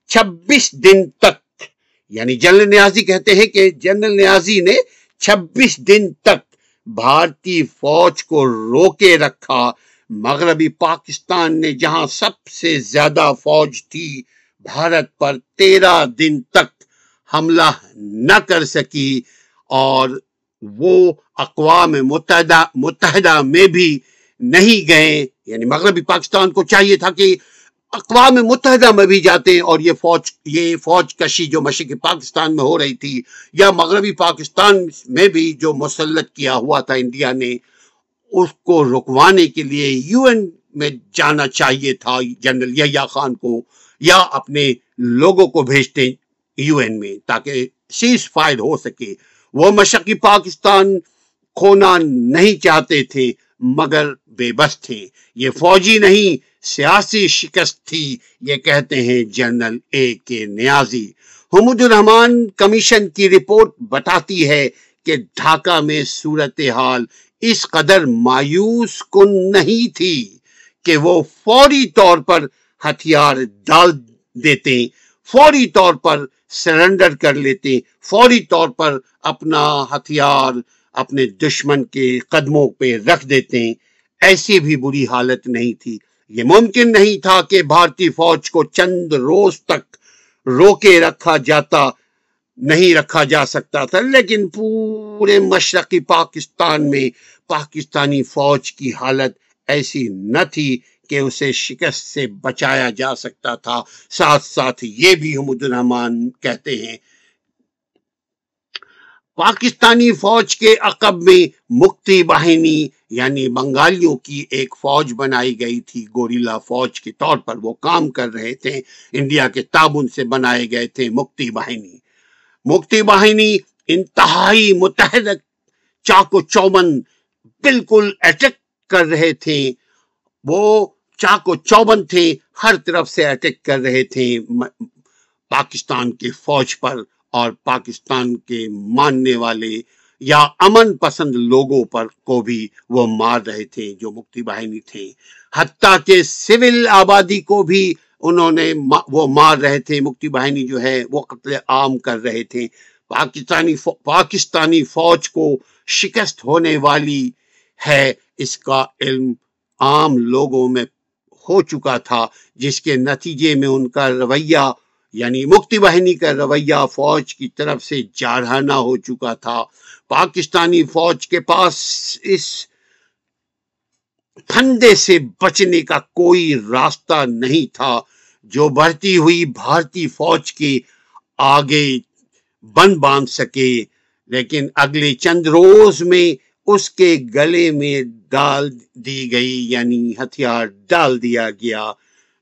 Speaker 1: چھبیس دن تک یعنی جنرل نیازی کہتے ہیں کہ جنرل نیازی نے چھبیس دن تک بھارتی فوج کو روکے رکھا۔ مغربی پاکستان نے جہاں سب سے زیادہ فوج تھی، بھارت پر تیرہ دن تک حملہ نہ کر سکی اور وہ اقوام متحدہ متحدہ میں بھی نہیں گئے۔ یعنی مغربی پاکستان کو چاہیے تھا کہ اقوام متحدہ میں بھی جاتے اور یہ فوج یہ فوج کشی جو مشرقی پاکستان میں ہو رہی تھی یا مغربی پاکستان میں بھی جو مسلط کیا ہوا تھا انڈیا نے، اس کو رکوانے کے لیے یو این میں جانا چاہیے تھا۔ جنرل یحییٰ خان کو یا اپنے لوگوں کو بھیجتے یو این میں تاکہ سیز فائد ہو سکے۔ وہ مشقی پاکستان کھونا نہیں چاہتے تھے، مگر بے بس تھے۔ یہ فوجی نہیں، سیاسی شکست تھی، یہ کہتے ہیں general A K Niazi. Hamood Rahman commission کی رپورٹ بتاتی ہے کہ ڈھاکہ میں صورتحال اس قدر مایوس کن نہیں تھی کہ وہ فوری طور پر ہتھیار ڈال دیتے۔ فوری طور پر سرنڈر کر لیتے، فوری طور پر اپنا ہتھیار اپنے دشمن کے قدموں پہ رکھ دیتے۔ ایسی بھی بری حالت نہیں تھی۔ یہ ممکن نہیں تھا کہ بھارتی فوج کو چند روز تک روکے رکھا جاتا، نہیں رکھا جا سکتا تھا، لیکن پورے مشرقی پاکستان میں پاکستانی فوج کی حالت ایسی نہ تھی۔ کہ اسے شکست سے بچایا جا سکتا تھا۔ ساتھ ساتھ یہ بھی حمود الرحمان کہتے ہیں، پاکستانی فوج کے عقب میں مکتی باہنی یعنی بنگالیوں کی ایک فوج بنائی گئی تھی۔ گوریلا فوج کے طور پر وہ کام کر رہے تھے، انڈیا کے تعاون سے بنائے گئے تھے مکتی باہنی مکتی باہنی انتہائی متحد چاکو چوبن بالکل اٹیک کر رہے تھے۔ وہ چاکو چوبن تھے ہر طرف سے اٹیک کر رہے تھے پاکستان کے فوج پر اور پاکستان کے ماننے والے یا امن پسند لوگوں پر کو بھی وہ مار رہے تھے جو مکتی باہنی تھے۔ حتیٰ کہ سول آبادی کو بھی انہوں نے وہ مار رہے تھے۔ مکتی باہنی جو ہے وہ قتل عام کر رہے تھے۔ پاکستانی پاکستانی فوج کو شکست ہونے والی ہے اس کا علم۔ عام لوگوں میں ہو چکا تھا، جس کے نتیجے میں ان کا رویہ یعنی مکتی باہنی کا رویہ فوج کی طرف سے جارحانہ ہو چکا تھا۔ پاکستانی فوج کے پاس اس پھندے سے بچنے کا کوئی راستہ نہیں تھا، جو بڑھتی ہوئی بھارتی فوج کے آگے بن باندھ سکے۔ لیکن اگلے چند روز میں اس کے گلے میں ڈال دی گئی یعنی ہتھیار ڈال دیا گیا۔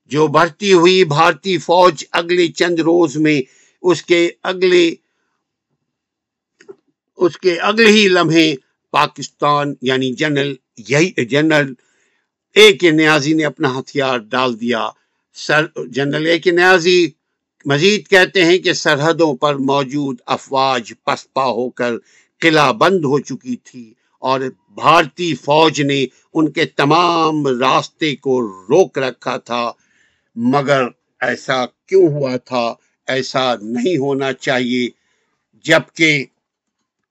Speaker 1: جو بڑھتی ہوئی بھارتی فوج اگلے چند روز میں اس کے اگلے، اس کے اگلے ہی لمحے پاکستان یعنی جنرل یہی، جنرل اے کے نیازی نے اپنا ہتھیار ڈال دیا۔ سر، جنرل اے کے نیازی مزید کہتے ہیں کہ سرحدوں پر موجود افواج پسپا ہو کر قلعہ بند ہو چکی تھی۔ اور بھارتی فوج نے ان کے تمام راستے کو روک رکھا تھا۔ مگر ایسا کیوں ہوا تھا؟ ایسا نہیں ہونا چاہیے۔ جبکہ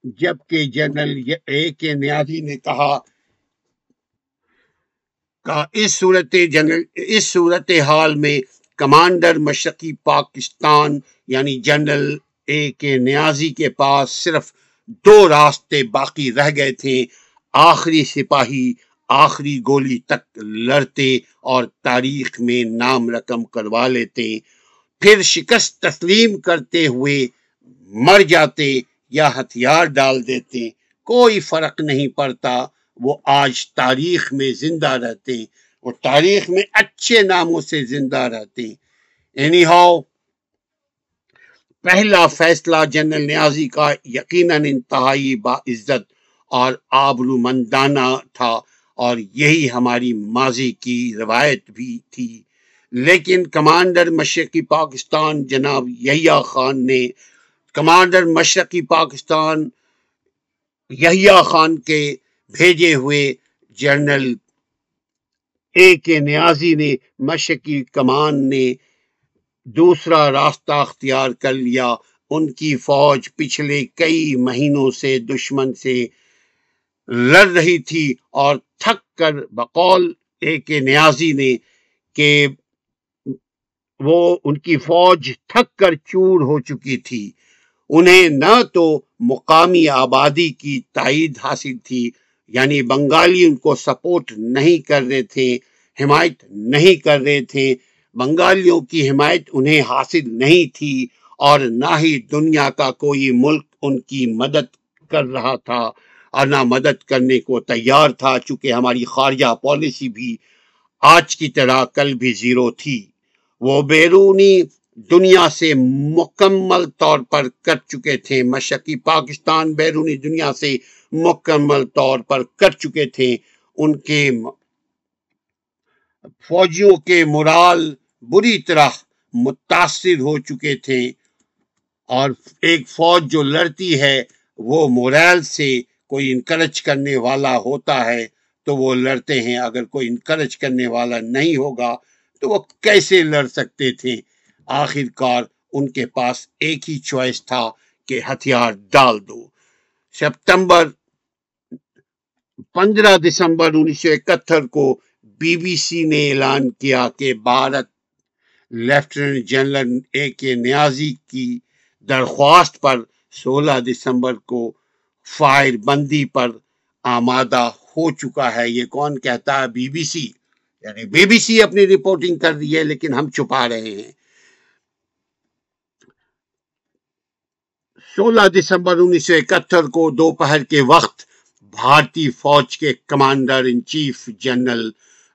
Speaker 1: جبکہ جنرل اے کے نیازی نے کہا اس صورت جنرل، اس صورت حال میں کمانڈر مشرقی پاکستان یعنی جنرل اے کے نیازی کے پاس صرف دو راستے باقی رہ گئے تھے۔ آخری سپاہی آخری گولی تک لڑتے اور تاریخ میں نام رقم کروا لیتے۔ پھر شکست تسلیم کرتے ہوئے مر جاتے یا ہتھیار ڈال دیتے۔ کوئی فرق نہیں پڑتا۔ وہ آج تاریخ میں زندہ رہتے وہ تاریخ میں اچھے ناموں سے زندہ رہتے۔ اینی ہاؤ پہلا فیصلہ جنرل نیازی کا یقیناً انتہائی با عزت اور آبرو مندانہ تھا اور یہی ہماری ماضی کی روایت بھی تھی۔ لیکن کمانڈر مشرقی پاکستان جناب یحییٰ خان نے کمانڈر مشرقی پاکستان یحییٰ خان کے بھیجے ہوئے جنرل اے کے نیازی نے مشرقی کمان نے دوسرا راستہ اختیار کر لیا۔ ان کی فوج پچھلے کئی مہینوں سے دشمن سے لڑ رہی تھی اور تھک کر بقول ایک نیازی نے کہ وہ ان کی فوج تھک کر چور ہو چکی تھی۔ انہیں نہ تو مقامی آبادی کی تائید حاصل تھی یعنی بنگالی ان کو سپورٹ نہیں کر رہے تھے، حمایت نہیں کر رہے تھے۔ بنگالیوں کی حمایت انہیں حاصل نہیں تھی اور نہ ہی دنیا کا کوئی ملک ان کی مدد کر رہا تھا اور نہ مدد کرنے کو تیار تھا، چونکہ ہماری خارجہ پالیسی بھی آج کی طرح کل بھی زیرو تھی۔ وہ بیرونی دنیا سے مکمل طور پر کر چکے تھے۔ مشرقی پاکستان بیرونی دنیا سے مکمل طور پر کر چکے تھے۔ ان کے فوجیوں کے مرال بری طرح متاثر ہو چکے تھے اور ایک فوج جو لڑتی ہے، وہ مورال سے کوئی انکرج کرنے والا ہوتا ہے تو وہ لڑتے ہیں۔ اگر کوئی انکرج کرنے والا نہیں ہوگا تو وہ کیسے لڑ سکتے تھے؟ آخر کار ان کے پاس ایک ہی چوائس تھا کہ ہتھیار ڈال دو۔ سپتمبر، پندرہ دسمبر انیس سو اکہتر کو بی بی سی نے اعلان کیا کہ Bharat lieutenant general A K نیازی کی درخواست پر سولہ دسمبر کو فائر بندی پر آمادہ ہو چکا ہے۔ یہ کون کہتا ہے؟ B B C. یعنی بی بی سی اپنی رپورٹنگ کر رہی ہے، لیکن ہم چھپا رہے ہیں۔ سولہ دسمبر انیس سو اکہتر کو دوپہر کے وقت بھارتی فوج کے کمانڈر ان چیف جنرل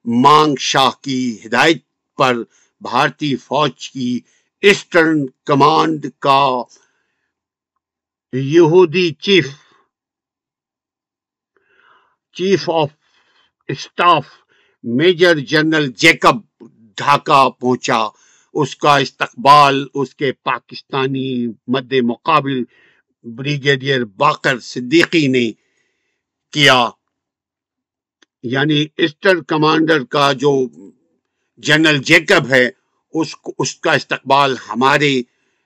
Speaker 1: مانگ شاہ کی ہدایت پر بھارتی فوج کی ایسٹرن کمانڈ کا یہودی chief chief of staff major general Jacob Dhaka پہنچا۔ اس کا استقبال اس کے پاکستانی مد مقابل بریگیڈیئر باقر صدیقی نے کیا۔ یعنی اسٹر کمانڈر کا جو جنرل جیکب ہے، اس اس کا استقبال ہمارے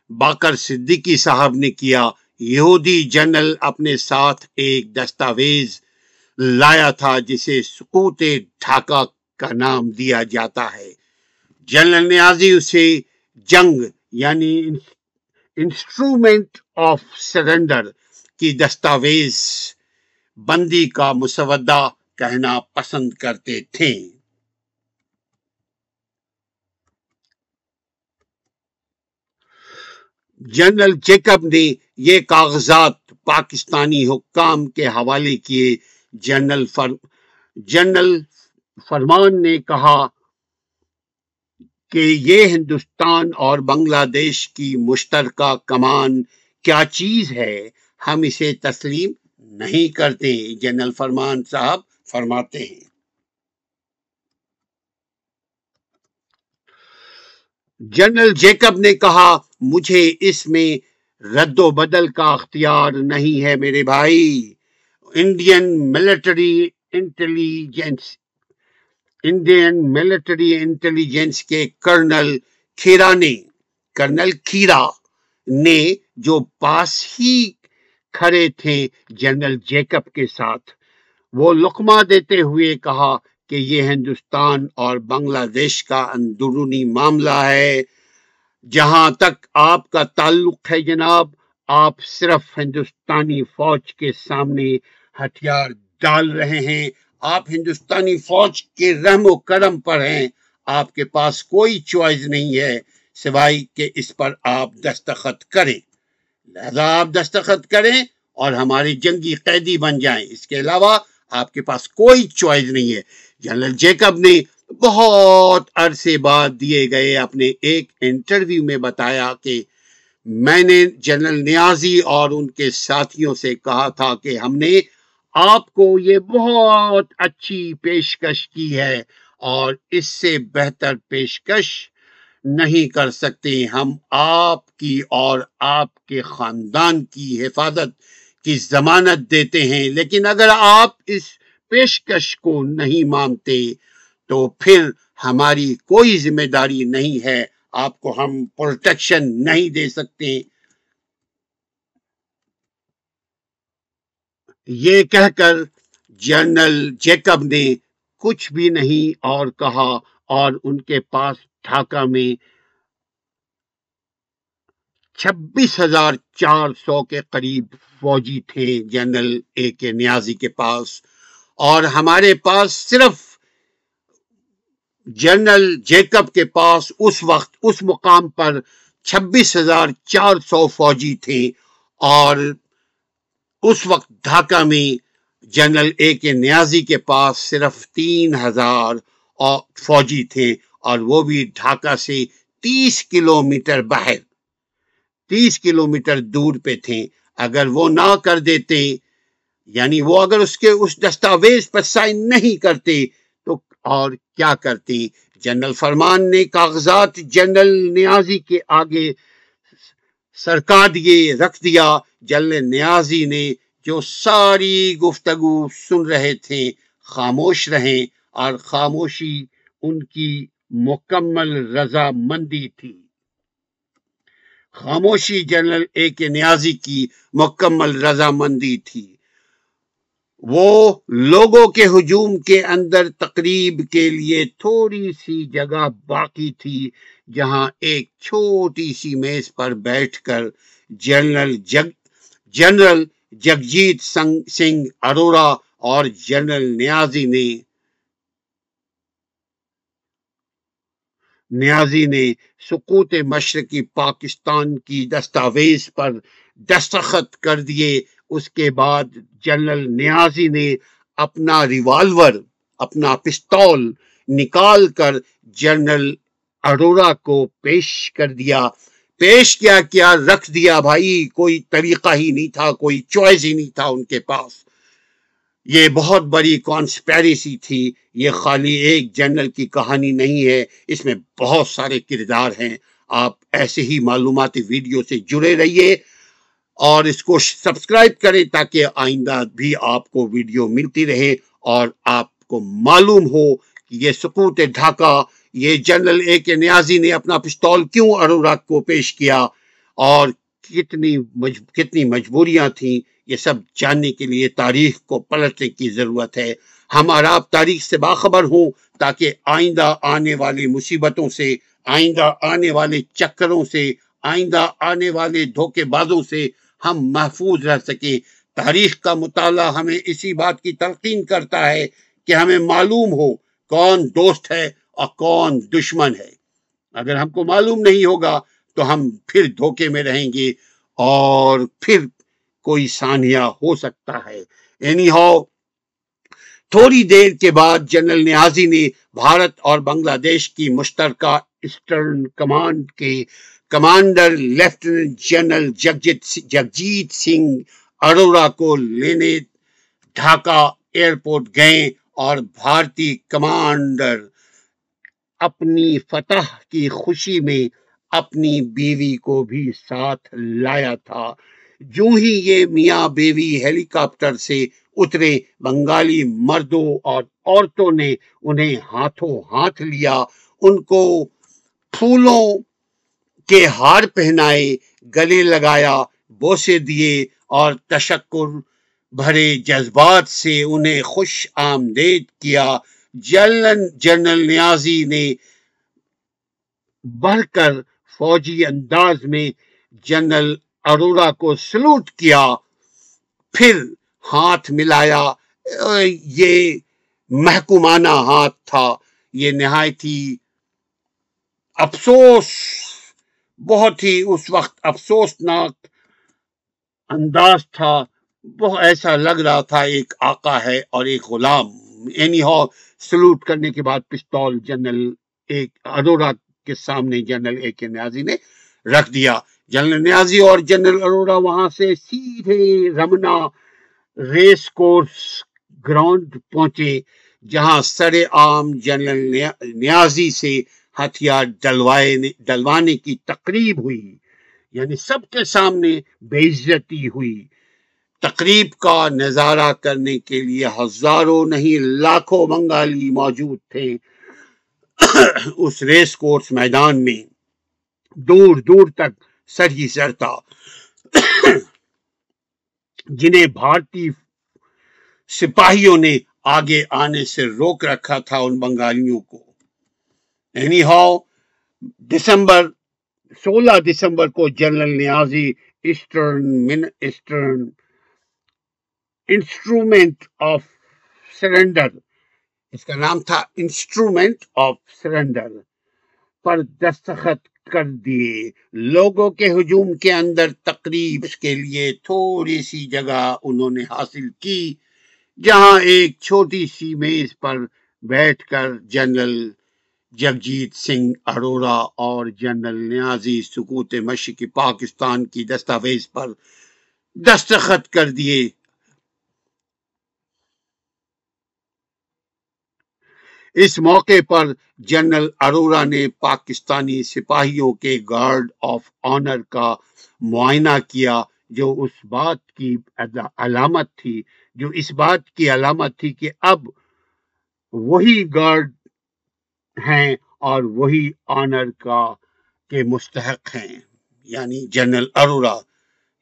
Speaker 1: باقر صدیقی صاحب نے کیا۔ یہودی جنرل اپنے ساتھ ایک دستاویز لایا تھا، جسے سکوت ڈھاکہ کا نام دیا جاتا ہے۔ جنرل نیازی اسے جنگ یعنی انسٹرومنٹ آف سرنڈر کی دستاویز بندی کا مسودہ کہنا پسند کرتے تھے۔ جنرل جیکب نے یہ کاغذات پاکستانی حکام کے حوالے کیے۔ جنرل فر، جنرل فرمان نے کہا کہ یہ ہندوستان اور بنگلہ دیش کی مشترکہ کمان کیا چیز ہے؟ ہم اسے تسلیم نہیں کرتے جنرل فرمان صاحب فرماتے ہیں۔ جنرل جیکب نے کہا مجھے اس میں رد و بدل کا اختیار نہیں ہے میرے بھائی۔ Indian military intelligence Indian military intelligence کے کرنل کھیرا نے کرنل کھیرا نے جو پاس ہی کھڑے تھے جنرل جیکب کے ساتھ، وہ لقمہ دیتے ہوئے کہا کہ یہ ہندوستان اور بنگلہ دیش کا اندرونی معاملہ ہے۔ جہاں تک آپ کا تعلق ہے جناب، آپ صرف ہندوستانی فوج کے سامنے ہتھیار ڈال رہے ہیں۔ آپ ہندوستانی فوج کے رحم و کرم پر ہیں۔ آپ کے پاس کوئی چوائس نہیں ہے سوائے کہ اس پر آپ دستخط کریں۔ لہذا آپ دستخط کریں اور ہماری جنگی قیدی بن جائیں۔ اس کے علاوہ آپ کے پاس کوئی چوائس نہیں ہے۔ جنرل جیکب نے بہت عرصے بعد دیے گئے اپنے ایک انٹرویو میں بتایا کہ میں نے جنرل نیازی اور ان کے ساتھیوں سے کہا تھا کہ ہم نے آپ کو یہ بہت اچھی پیشکش کی ہے اور اس سے بہتر پیشکش نہیں کر سکتے۔ ہم آپ کی اور آپ کے خاندان کی حفاظت کی ضمانت دیتے ہیں، لیکن اگر آپ اس پیشکش کو نہیں مانتے تو پھر ہماری کوئی ذمہ داری نہیں ہے، آپ کو ہم پروٹیکشن نہیں دے سکتے۔ یہ کہہ کر جنرل جیکب نے کچھ بھی نہیں اور کہا اور ان کے پاس ڈھاکہ میں چھبیس ہزار چار سو کے قریب فوجی تھے جنرل اے کے نیازی کے پاس۔ اور ہمارے پاس صرف جنرل جیکب کے پاس اس وقت اس مقام پر چھبیس ہزار چار سو فوجی تھے اور اس وقت ڈھاکہ میں جنرل اے کے نیازی کے پاس صرف تین ہزار فوجی تھے اور وہ بھی ڈھاکہ سے تیس کلو میٹر باہر، تیس کلو میٹر دور پہ تھے۔ اگر وہ نہ کر دیتے یعنی وہ اگر اس کے اس دستاویز پر سائن نہیں کرتے اور کیا کرتے جنرل فرمان نے کاغذات جنرل نیازی کے آگے سرکا دیے رکھ دیا۔ جنرل نیازی نے جو ساری گفتگو سن رہے تھے، خاموش رہیں اور خاموشی ان کی مکمل رضا مندی تھی۔ خاموشی جنرل اے کے نیازی کی مکمل رضامندی تھی۔ وہ لوگوں کے ہجوم کے اندر تقریب کے لیے تھوڑی سی جگہ باقی تھی، جہاں ایک چھوٹی سی میز پر بیٹھ کر جنرل جگ، جنرل جگجیت سنگھ اروڑا اور جنرل نیازی نے نیازی نے سکوت مشرقی پاکستان کی دستاویز پر دستخط کر دیے اس کے بعد جنرل نیازی نے اپنا ریوالور، اپنا پستول نکال کر جنرل اروڑا کو پیش کر دیا۔ پیش کیا کیا رکھ دیا بھائی؟ کوئی طریقہ ہی نہیں تھا، کوئی چوائس ہی نہیں تھا ان کے پاس۔ یہ بہت بڑی کانسپیریسی تھی۔ یہ خالی ایک جنرل کی کہانی نہیں ہے، اس میں بہت سارے کردار ہیں۔ آپ ایسے ہی معلوماتی ویڈیو سے جڑے رہیے۔ اور اس کو سبسکرائب کریں تاکہ آئندہ بھی آپ کو ویڈیو ملتی رہے اور آپ کو معلوم ہو کہ یہ سکوت ڈھاکہ، یہ جنرل اے کے نیازی نے اپنا پستول کیوں اروڑا کو پیش کیا اور کتنی کتنی مجبوریاں تھیں، یہ سب جاننے کے لیے تاریخ کو پلٹنے کی ضرورت ہے۔ ہم اور آپ تاریخ سے باخبر ہوں تاکہ آئندہ آنے والی مصیبتوں سے، آئندہ آنے والے چکروں سے، آئندہ آنے والے دھوکے بازوں سے ہم محفوظ رہ سکیں۔ تاریخ کا مطالعہ ہمیں اسی بات کی تلقین کرتا ہے کہ ہمیں معلوم ہو کون دوست ہے اور کون دشمن ہے۔ اگر ہم کو معلوم نہیں ہوگا تو ہم پھر دھوکے میں رہیں گے اور پھر کوئی سانیہ ہو سکتا ہے۔ اینی ہو، تھوڑی دیر کے بعد جنرل نیازی نے بھارت اور بنگلہ دیش کی مشترکہ اسٹرن کمانڈ کے commander lieutenant general Jagjit Jagjit Singh Arora کو لینے ڈھاکہ ایئرپورٹ گئے اور بھارتی کمانڈر اپنی فتح کی خوشی میں اپنی بیوی کو بھی ساتھ لایا تھا۔ جو ہی یہ میاں بیوی ہیلی کاپٹر سے اترے، بنگالی مردوں اور عورتوں نے انہیں ہاتھوں ہاتھ لیا۔ ان کو پھولوں کے ہار پہنائے، گلے لگایا، بوسے دیے اور تشکر بھرے جذبات سے انہیں خوش آمدید کیا۔ جلن جنرل نیازی نے بڑھ کر فوجی انداز میں جنرل اروڑا کو سلوٹ کیا، پھر ہاتھ ملایا۔ یہ محکومانہ ہاتھ تھا، یہ نہایت ہی افسوس بہت ہی اس وقت افسوسناک انداز تھا۔ بہت ایسا لگ رہا تھا، ایک آقا ہے اور ایک غلام۔ اینی ہو سلوٹ کرنے کے بعد پستول جنرل ایک اروڑا کے سامنے جنرل اے کے نیازی نے رکھ دیا۔ جنرل نیازی اور جنرل اروڑا وہاں سے سیدھے رمنا ریس کورس گراؤنڈ پہنچے، جہاں سر عام جنرل نیازی سے ہتھیار ڈلوائے ڈلوانے کی تقریب ہوئی۔ یعنی سب کے سامنے بے عزتی ہوئی۔ تقریب کا نظارہ کرنے کے لیے ہزاروں نہیں، لاکھوں بنگالی موجود تھے۔ اس ریس کورس میدان میں دور دور تک سر ہی سر تھا۔ جنہیں بھارتی سپاہیوں نے آگے آنے سے روک رکھا تھا ان بنگالیوں کو۔ اینی ہاؤ دسمبر، سولہ دسمبر کو جنرل نیازی ایسٹرن من، ایسٹرن انسٹرومنٹ آف سرنڈر، اس کا نام تھا انسٹرومنٹ آف سرنڈر، پر دستخط کر دیے۔ لوگوں کے ہجوم کے اندر تقریب کے لیے تھوڑی سی جگہ انہوں نے حاصل کی، جہاں ایک چھوٹی سی میز پر بیٹھ کر جنرل جگجیت سنگھ، اروڑا اور جنرل نیازی سکوت مشرقی پاکستان کی دستاویز پر دستخط کر دیے۔ اس موقع پر جنرل اروڑا نے پاکستانی سپاہیوں کے گارڈ آف آنر کا معائنہ کیا، جو اس بات کی علامت تھی، جو اس بات کی علامت تھی کہ اب وہی گارڈ ہیں اور وہی آنر کا کے مستحق ہیں یعنی جنرل اروڑا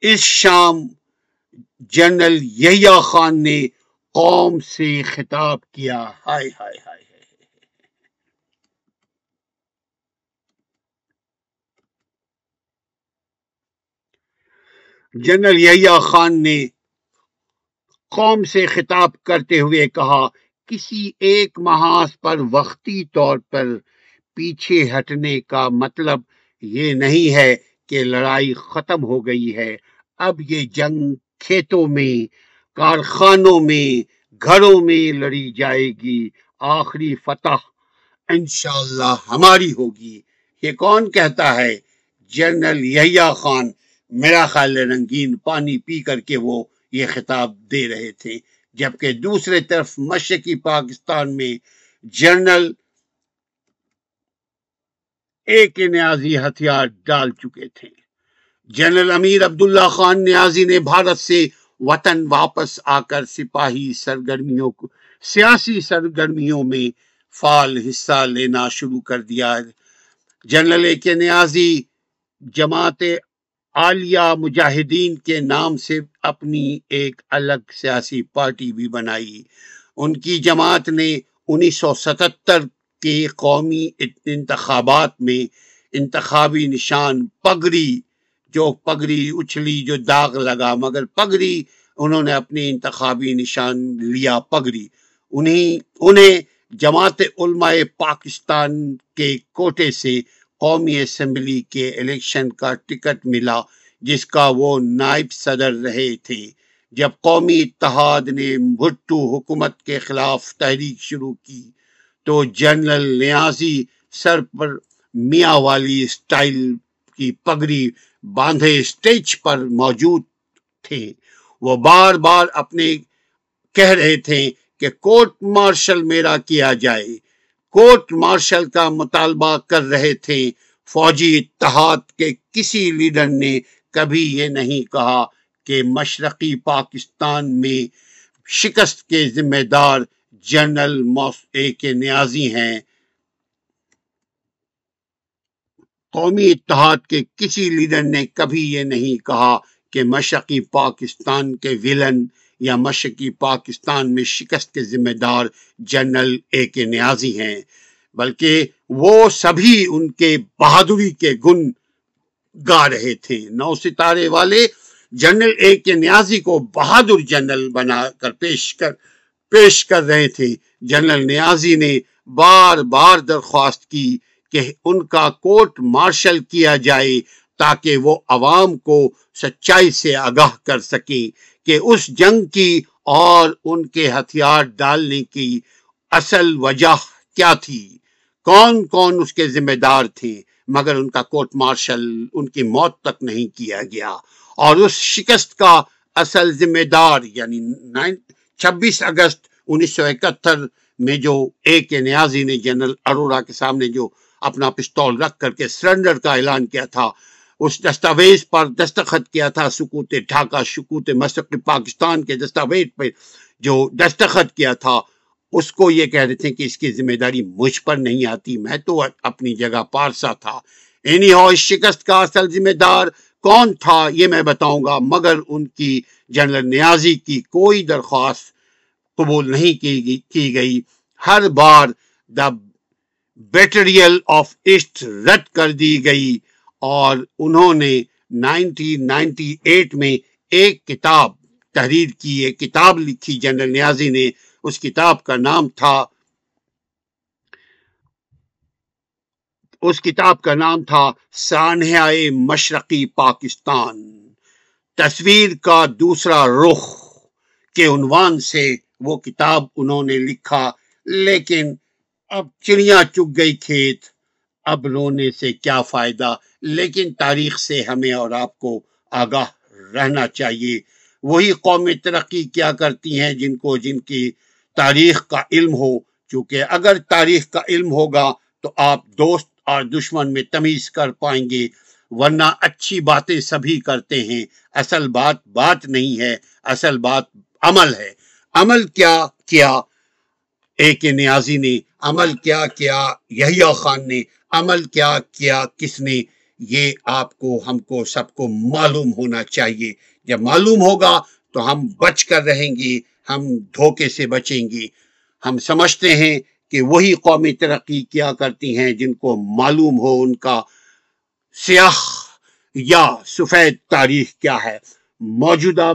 Speaker 1: اس شام جنرل یحییٰ خان نے قوم سے خطاب کیا۔ ہائے ہائے ہائے۔ جنرل یحییٰ خان نے قوم سے خطاب کرتے ہوئے کہا کسی ایک محاذ پر وقتی طور پر پیچھے ہٹنے کا مطلب یہ نہیں ہے کہ لڑائی ختم ہو گئی ہے۔ اب یہ جنگ کھیتوں میں، کارخانوں میں، گھروں میں لڑی جائے گی۔ آخری فتح انشاءاللہ ہماری ہوگی۔ یہ کون کہتا ہے؟ جنرل یحییٰ خان۔ میرا خیال رنگین پانی پی کر کے وہ یہ خطاب دے رہے تھے۔ جبکہ دوسرے طرف مشرقی پاکستان میں جنرل ایک نیازی ہتھیار ڈال چکے تھے۔ جنرل امیر عبداللہ خان نیازی نے بھارت سے وطن واپس آ کر سپاہی سرگرمیوں کو سیاسی سرگرمیوں میں فعال حصہ لینا شروع کر دیا جنرل ایک نیازی جماعت عالیہ مجاہدین کے نام سے اپنی ایک الگ سیاسی پارٹی بھی بنائی۔ ان کی جماعت نے انیس سو ستتر کے قومی انتخابات میں انتخابی نشان پگڑی، جو پگڑی اچھلی، جو داغ لگا، مگر پگڑی انہوں نے اپنی انتخابی نشان لیا پگڑی۔ انہیں انہیں جماعت علماء پاکستان کے کوٹے سے قومی اسمبلی کے الیکشن کا ٹکٹ ملا، جس کا وہ نائب صدر رہے تھے۔ جب قومی اتحاد نے بھٹو حکومت کے خلاف تحریک شروع کی، تو جنرل نیازی سر پر میاں والی اسٹائل کی پگڑی باندھے اسٹیج پر موجود تھے۔ وہ بار بار اپنے کہہ رہے تھے کہ کورٹ مارشل میرا کیا جائے۔ کورٹ مارشل کا مطالبہ کر رہے تھے۔ فوجی اتحاد کے کسی لیڈر نے کبھی یہ نہیں کہا کہ مشرقی پاکستان میں شکست کے ذمہ دار جنرل اے کے نیازی ہیں۔ قومی اتحاد کے کسی لیڈر نے کبھی یہ نہیں کہا کہ مشرقی پاکستان کے ویلن یا مشرقی پاکستان میں شکست کے ذمہ دار جنرل اے کے نیازی ہیں، بلکہ وہ سبھی ان کے بہادری کے گن گا رہے تھے۔ نو ستارے والے جنرل اے کے نیازی کو بہادر جنرل بنا کر پیش کر پیش کر رہے تھے۔ جنرل نیازی نے بار بار درخواست کی کہ ان کا کورٹ مارشل کیا جائے تاکہ وہ عوام کو سچائی سے آگاہ کر سکے کہ اس جنگ کی اور ان کے ہتھیار ڈالنے کی اصل وجہ کیا تھی؟ کون کون اس کے ذمہ دار تھے؟ مگر ان کا کورٹ مارشل ان کی موت تک نہیں کیا گیا۔ اور اس شکست کا اصل ذمہ دار یعنی چھبیس اگست انیس سو اکہتر میں جو اے کے نیازی نے جنرل اروڑا کے سامنے جو اپنا پستول رکھ کر کے سرنڈر کا اعلان کیا تھا اس دستاویز پر دستخط کیا تھا سکوت ڈھاکہ، سکوت مشرقی پاکستان کے دستاویز پہ جو دستخط کیا تھا، اس کو یہ کہہ رہے تھے کہ اس کی ذمہ داری مجھ پر نہیں آتی، میں تو اپنی جگہ پارسا تھا۔ اینی ہو، اس شکست کا اصل ذمہ دار کون تھا یہ میں بتاؤں گا، مگر ان کی جنرل نیازی کی کوئی درخواست قبول نہیں کی گئی۔ ہر بار دا بیٹریل آف ایسٹ رد کر دی گئی۔ اور انہوں نے نائنٹین نائنٹی ایٹ میں ایک کتاب تحریر کی، ایک کتاب لکھی، جنرل نیازی نے۔ اس کتاب کا نام تھا، اس کتاب کا نام تھا سانحہ مشرقی پاکستان۔ تصویر کا دوسرا رخ کے عنوان سے وہ کتاب انہوں نے لکھا، لیکن اب چڑیا چگ گئی کھیت۔ اب رونے سے کیا فائدہ؟ لیکن تاریخ سے ہمیں اور آپ کو آگاہ رہنا چاہیے۔ وہی قومی ترقی کیا کرتی ہیں جن کو جن کی تاریخ کا علم ہو۔ چونکہ اگر تاریخ کا علم ہوگا تو آپ دوست اور دشمن میں تمیز کر پائیں گے۔ ورنہ اچھی باتیں سبھی کرتے ہیں۔ اصل بات بات نہیں ہے، اصل بات عمل ہے۔ عمل کیا کیا؟ ایک نیازی نے، عمل کیا کیا؟ یحییٰ خان نے۔ عمل کیا کیا، کس نے، یہ آپ کو، ہم کو، سب کو معلوم ہونا چاہیے۔ جب معلوم ہوگا تو ہم بچ کر رہیں گے، ہم دھوکے سے بچیں گے۔ ہم سمجھتے ہیں کہ وہی قومی ترقی کیا کرتی ہیں جن کو معلوم ہو ان کا سیاہ یا سفید تاریخ کیا ہے۔ موجودہ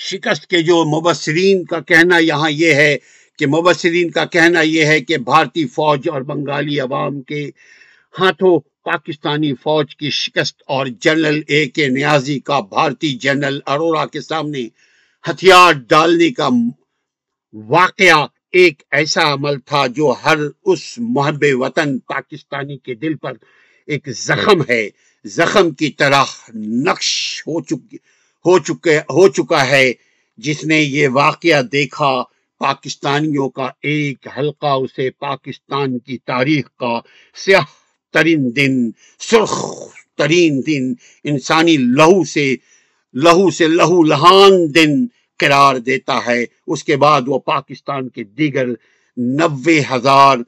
Speaker 1: شکست کے جو مبصرین کا کہنا یہاں یہ ہے کہ مبصرین کا کہنا یہ ہے کہ بھارتی فوج اور بنگالی عوام کے ہاتھوں پاکستانی فوج کی شکست اور جنرل اے کے نیازی کا بھارتی جنرل ارورا کے سامنے ہتھیار ڈالنے کا واقعہ ایک ایسا عمل تھا جو ہر اس محب وطن پاکستانی کے دل پر ایک زخم ہے۔ زخم کی طرح نقش ہو چکی ہو چکے، ہو چکا ہے۔ جس نے یہ واقعہ دیکھا پاکستانیوں کا ایک حلقہ، اسے پاکستان کی تاریخ کا سیاہ ترین دن سرخ ترین دن، انسانی لہو سے لہو سے لہو لہان دن قرار دیتا ہے۔ اس کے بعد وہ پاکستان کے دیگر نوے ہزار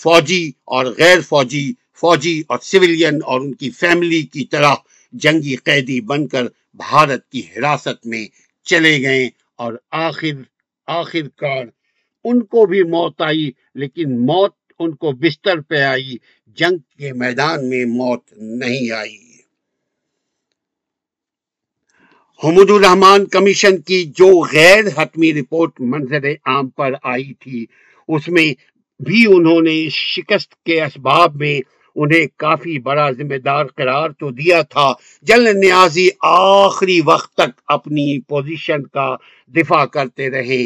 Speaker 1: فوجی اور غیر فوجی فوجی اور سویلین اور ان کی فیملی کی طرح جنگی قیدی بن کر بھارت کی حراست میں چلے گئے اور آخر آخر کار، ان کو بھی موت آئی، لیکن موت ان کو بستر پہ آئی، جنگ کے میدان میں موت نہیں آئی۔ حمود الرحمان کمیشن کی جو غیر حتمی رپورٹ منظر عام پر آئی تھی، اس میں بھی انہوں نے شکست کے اسباب میں انہیں کافی بڑا ذمہ دار قرار تو دیا تھا۔ جل نیازی آخری وقت تک اپنی پوزیشن کا دفاع کرتے رہے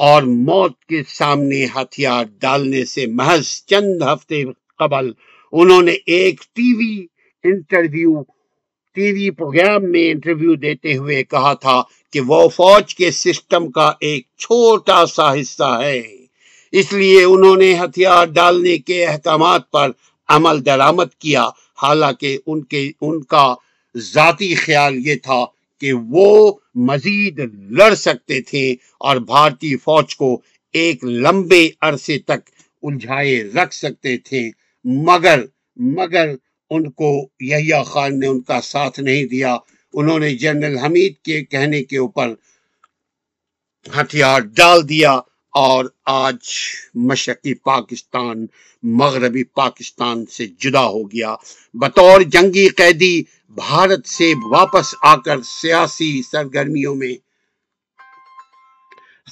Speaker 1: اور موت کے سامنے ہتھیار ڈالنے سے محض چند ہفتے قبل انہوں نے ایک T V interview, T V programme میں انٹرویو دیتے ہوئے کہا تھا کہ وہ فوج کے سسٹم کا ایک چھوٹا سا حصہ ہے۔ اس لیے انہوں نے ہتھیار ڈالنے کے احکامات پر عمل درآمد کیا، حالانکہ ان کے، ان کا ذاتی خیال یہ تھا کہ وہ مزید لڑ سکتے تھے اور بھارتی فوج کو ایک لمبے عرصے تک الجھائے رکھ سکتے تھے۔ مگر مگر ان کو یحییٰ خان نے ان کا ساتھ نہیں دیا۔ انہوں نے جنرل حمید کے کہنے کے اوپر ہتھیار ڈال دیا۔ اور آج مشرقی پاکستان، مغربی پاکستان سے جدا ہو گیا۔ بطور جنگی قیدی بھارت سے واپس آ کر سیاسی سرگرمیوں میں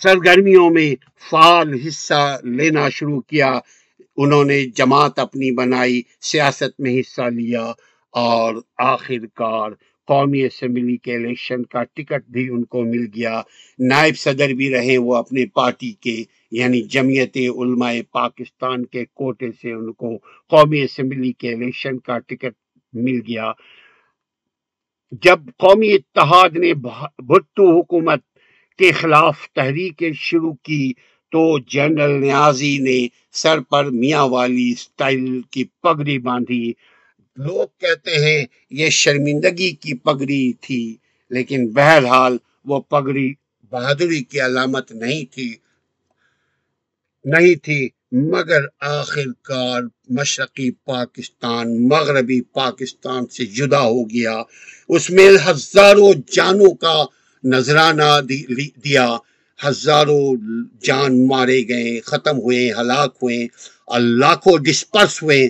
Speaker 1: سرگرمیوں میں فعال حصہ لینا شروع کیا۔ انہوں نے جماعت اپنی بنائی، سیاست میں حصہ لیا اور آخر کار قومی اسمبلی کے الیکشن کا ٹکٹ بھی ان کو مل گیا۔ نائب صدر بھی رہے وہ اپنے پارٹی کے یعنی جمعیت علماء پاکستان کے کوٹے سے ان کو قومی اسمبلی کے الیکشن کا ٹکٹ مل گیا۔ جب قومی اتحاد نے بھٹو حکومت کے خلاف تحریکیں شروع کی تو جنرل نیازی نے سر پر میاں والی سٹائل کی پگڑی باندھی۔ لوگ کہتے ہیں یہ شرمندگی کی پگڑی تھی، لیکن بہرحال وہ پگڑی بہادری کی علامت نہیں تھی نہیں تھی، مگر آخر کار مشرقی پاکستان، مغربی پاکستان سے جدا ہو گیا۔ اس میں ہزاروں جانوں کا نذرانہ دیا۔ ہزاروں جان مارے گئے، ختم ہوئے، ہلاک ہوئے، اور لاکھوں ڈسپرس ہوئے۔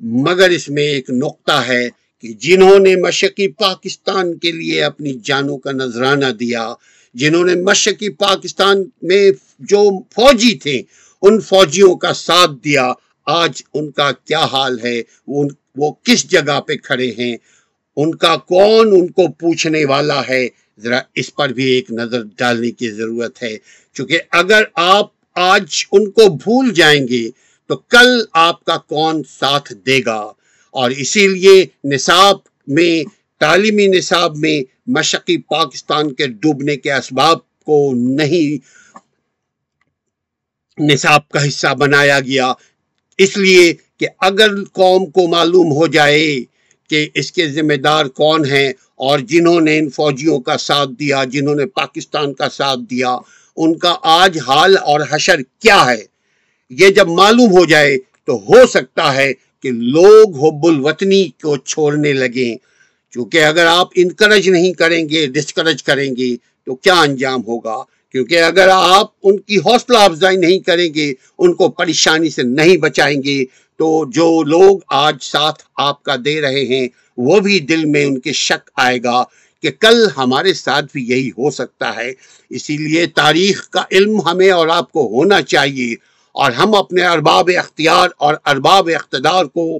Speaker 1: مگر اس میں ایک نقطہ ہے کہ جنہوں نے مشرقی پاکستان کے لیے اپنی جانوں کا نذرانہ دیا، جنہوں نے مشرقی پاکستان میں جو فوجی تھے، ان فوجیوں کا ساتھ دیا۔ آج ان کا کیا حال ہے؟ وہ کس جگہ پہ کھڑے ہیں؟ ان کا کون ان کو پوچھنے والا ہے؟ ذرا اس پر بھی ایک نظر ڈالنے کی ضرورت ہے۔ چونکہ اگر آپ آج ان کو بھول جائیں گے تو کل آپ کا کون ساتھ دے گا؟ اور اسی لیے نصاب میں، تعلیمی نصاب میں مشقی پاکستان کے ڈوبنے کے اسباب کو نہیں نصاب کا حصہ بنایا گیا۔ اس لیے کہ اگر قوم کو معلوم ہو جائے کہ اس کے ذمہ دار کون ہیں اور جنہوں نے ان فوجیوں کا ساتھ دیا، جنہوں نے پاکستان کا ساتھ دیا، ان کا آج حال اور حشر کیا ہے؟ یہ جب معلوم ہو جائے تو ہو سکتا ہے کہ لوگ حب الوطنی کو چھوڑنے لگیں۔ چونکہ اگر آپ انکرج نہیں کریں گے ڈسکرج کریں گے، تو کیا انجام ہوگا؟ کیونکہ اگر آپ ان کی حوصلہ افزائی نہیں کریں گے، ان کو پریشانی سے نہیں بچائیں گے، تو جو لوگ آج ساتھ آپ کا دے رہے ہیں، وہ بھی دل میں ان کے شک آئے گا کہ کل ہمارے ساتھ بھی یہی ہو سکتا ہے۔ اسی لیے تاریخ کا علم ہمیں اور آپ کو ہونا چاہیے۔ اور ہم اپنے ارباب اختیار اور ارباب اقتدار کو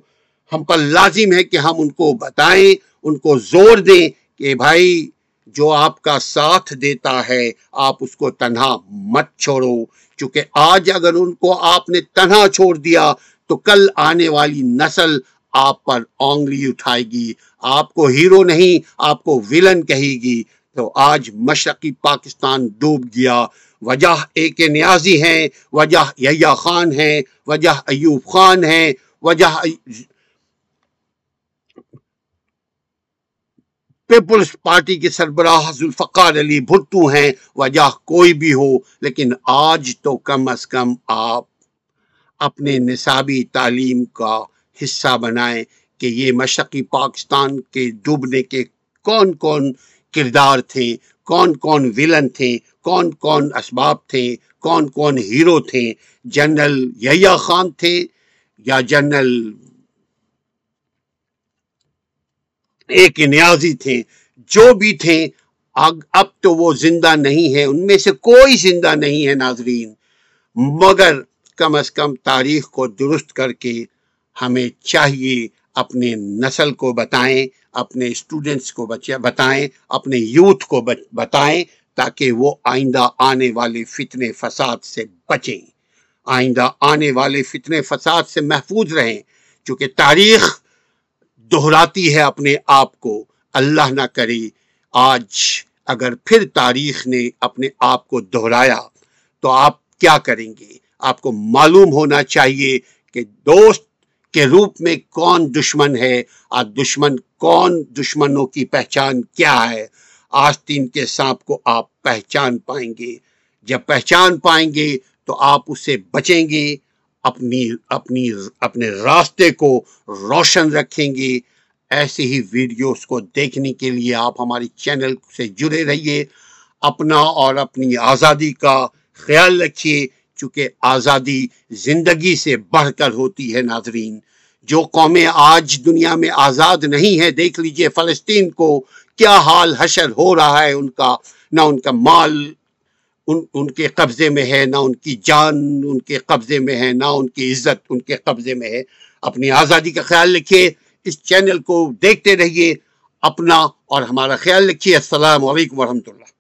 Speaker 1: ہم پر لازم ہے کہ ہم ان کو بتائیں، ان کو زور دیں کہ بھائی جو آپ کا ساتھ دیتا ہے، آپ اس کو تنہا مت چھوڑو۔ چونکہ آج اگر ان کو آپ نے تنہا چھوڑ دیا تو کل آنے والی نسل آپ پر اونگلی اٹھائے گی۔ آپ کو ہیرو نہیں، آپ کو ویلن کہے گی۔ تو آج مشرقی پاکستان ڈوب گیا۔ وجہ ایک نیازی ہیں، وجہ یا خان ہیں، وجہ ایوب خان ہیں، وجہ پیپلز پارٹی کے سربراہ ذوالفقار علی بھٹو ہیں، وجہ کوئی بھی ہو، لیکن آج تو کم از کم آپ اپنے نصابی تعلیم کا حصہ بنائیں کہ یہ مشرقی پاکستان کے ڈوبنے کے کون کون کردار تھے کون کون ویلن تھے کون کون اسباب تھے کون کون ہیرو تھے جنرل یا خان تھے یا جنرل ایک نیازی تھے جو بھی تھے اب تو وہ زندہ نہیں ہے ان میں سے کوئی زندہ نہیں ہے ناظرین۔ مگر کم از کم تاریخ کو درست کر کے ہمیں چاہیے اپنے نسل کو بتائیں۔ اپنے اسٹوڈنٹس کو بتائیں، اپنے یوتھ کو بتائیں تاکہ وہ آئندہ آنے والے فتنے فساد سے بچیں۔ آئندہ آنے والے فتنے فساد سے محفوظ رہیں، چونکہ تاریخ دہراتی ہے اپنے آپ کو۔ اللہ نہ کرے، آج اگر پھر تاریخ نے اپنے آپ کو دہرایا تو آپ کیا کریں گے؟ آپ کو معلوم ہونا چاہیے کہ دوست کے روپ میں کون دشمن ہے۔ اور دشمن کون دشمنوں کی پہچان کیا ہے؟ آستین کے سانپ کو آپ پہچان پائیں گے۔ جب پہچان پائیں گے تو آپ اسے بچیں گے، اپنی اپنی، اپنے راستے کو روشن رکھیں گے۔ ایسے ہی ویڈیوز کو دیکھنے کے لیے آپ ہماری چینل سے جڑے رہیے۔ اپنا اور اپنی آزادی کا خیال رکھیے، چونکہ آزادی زندگی سے بڑھ کر ہوتی ہے ناظرین۔ جو قومیں آج دنیا میں آزاد نہیں ہے، دیکھ لیجیے فلسطین کو کیا حال حشر ہو رہا ہے، ان کا نہ ان کا مال ان ان کے قبضے میں ہے، نہ ان کی جان ان کے قبضے میں ہے، نہ ان کی عزت ان کے قبضے میں ہے۔ اپنی آزادی کا خیال رکھیے، اس چینل کو دیکھتے رہیے، اپنا اور ہمارا خیال رکھیے۔ السلام علیکم ورحمۃ اللہ۔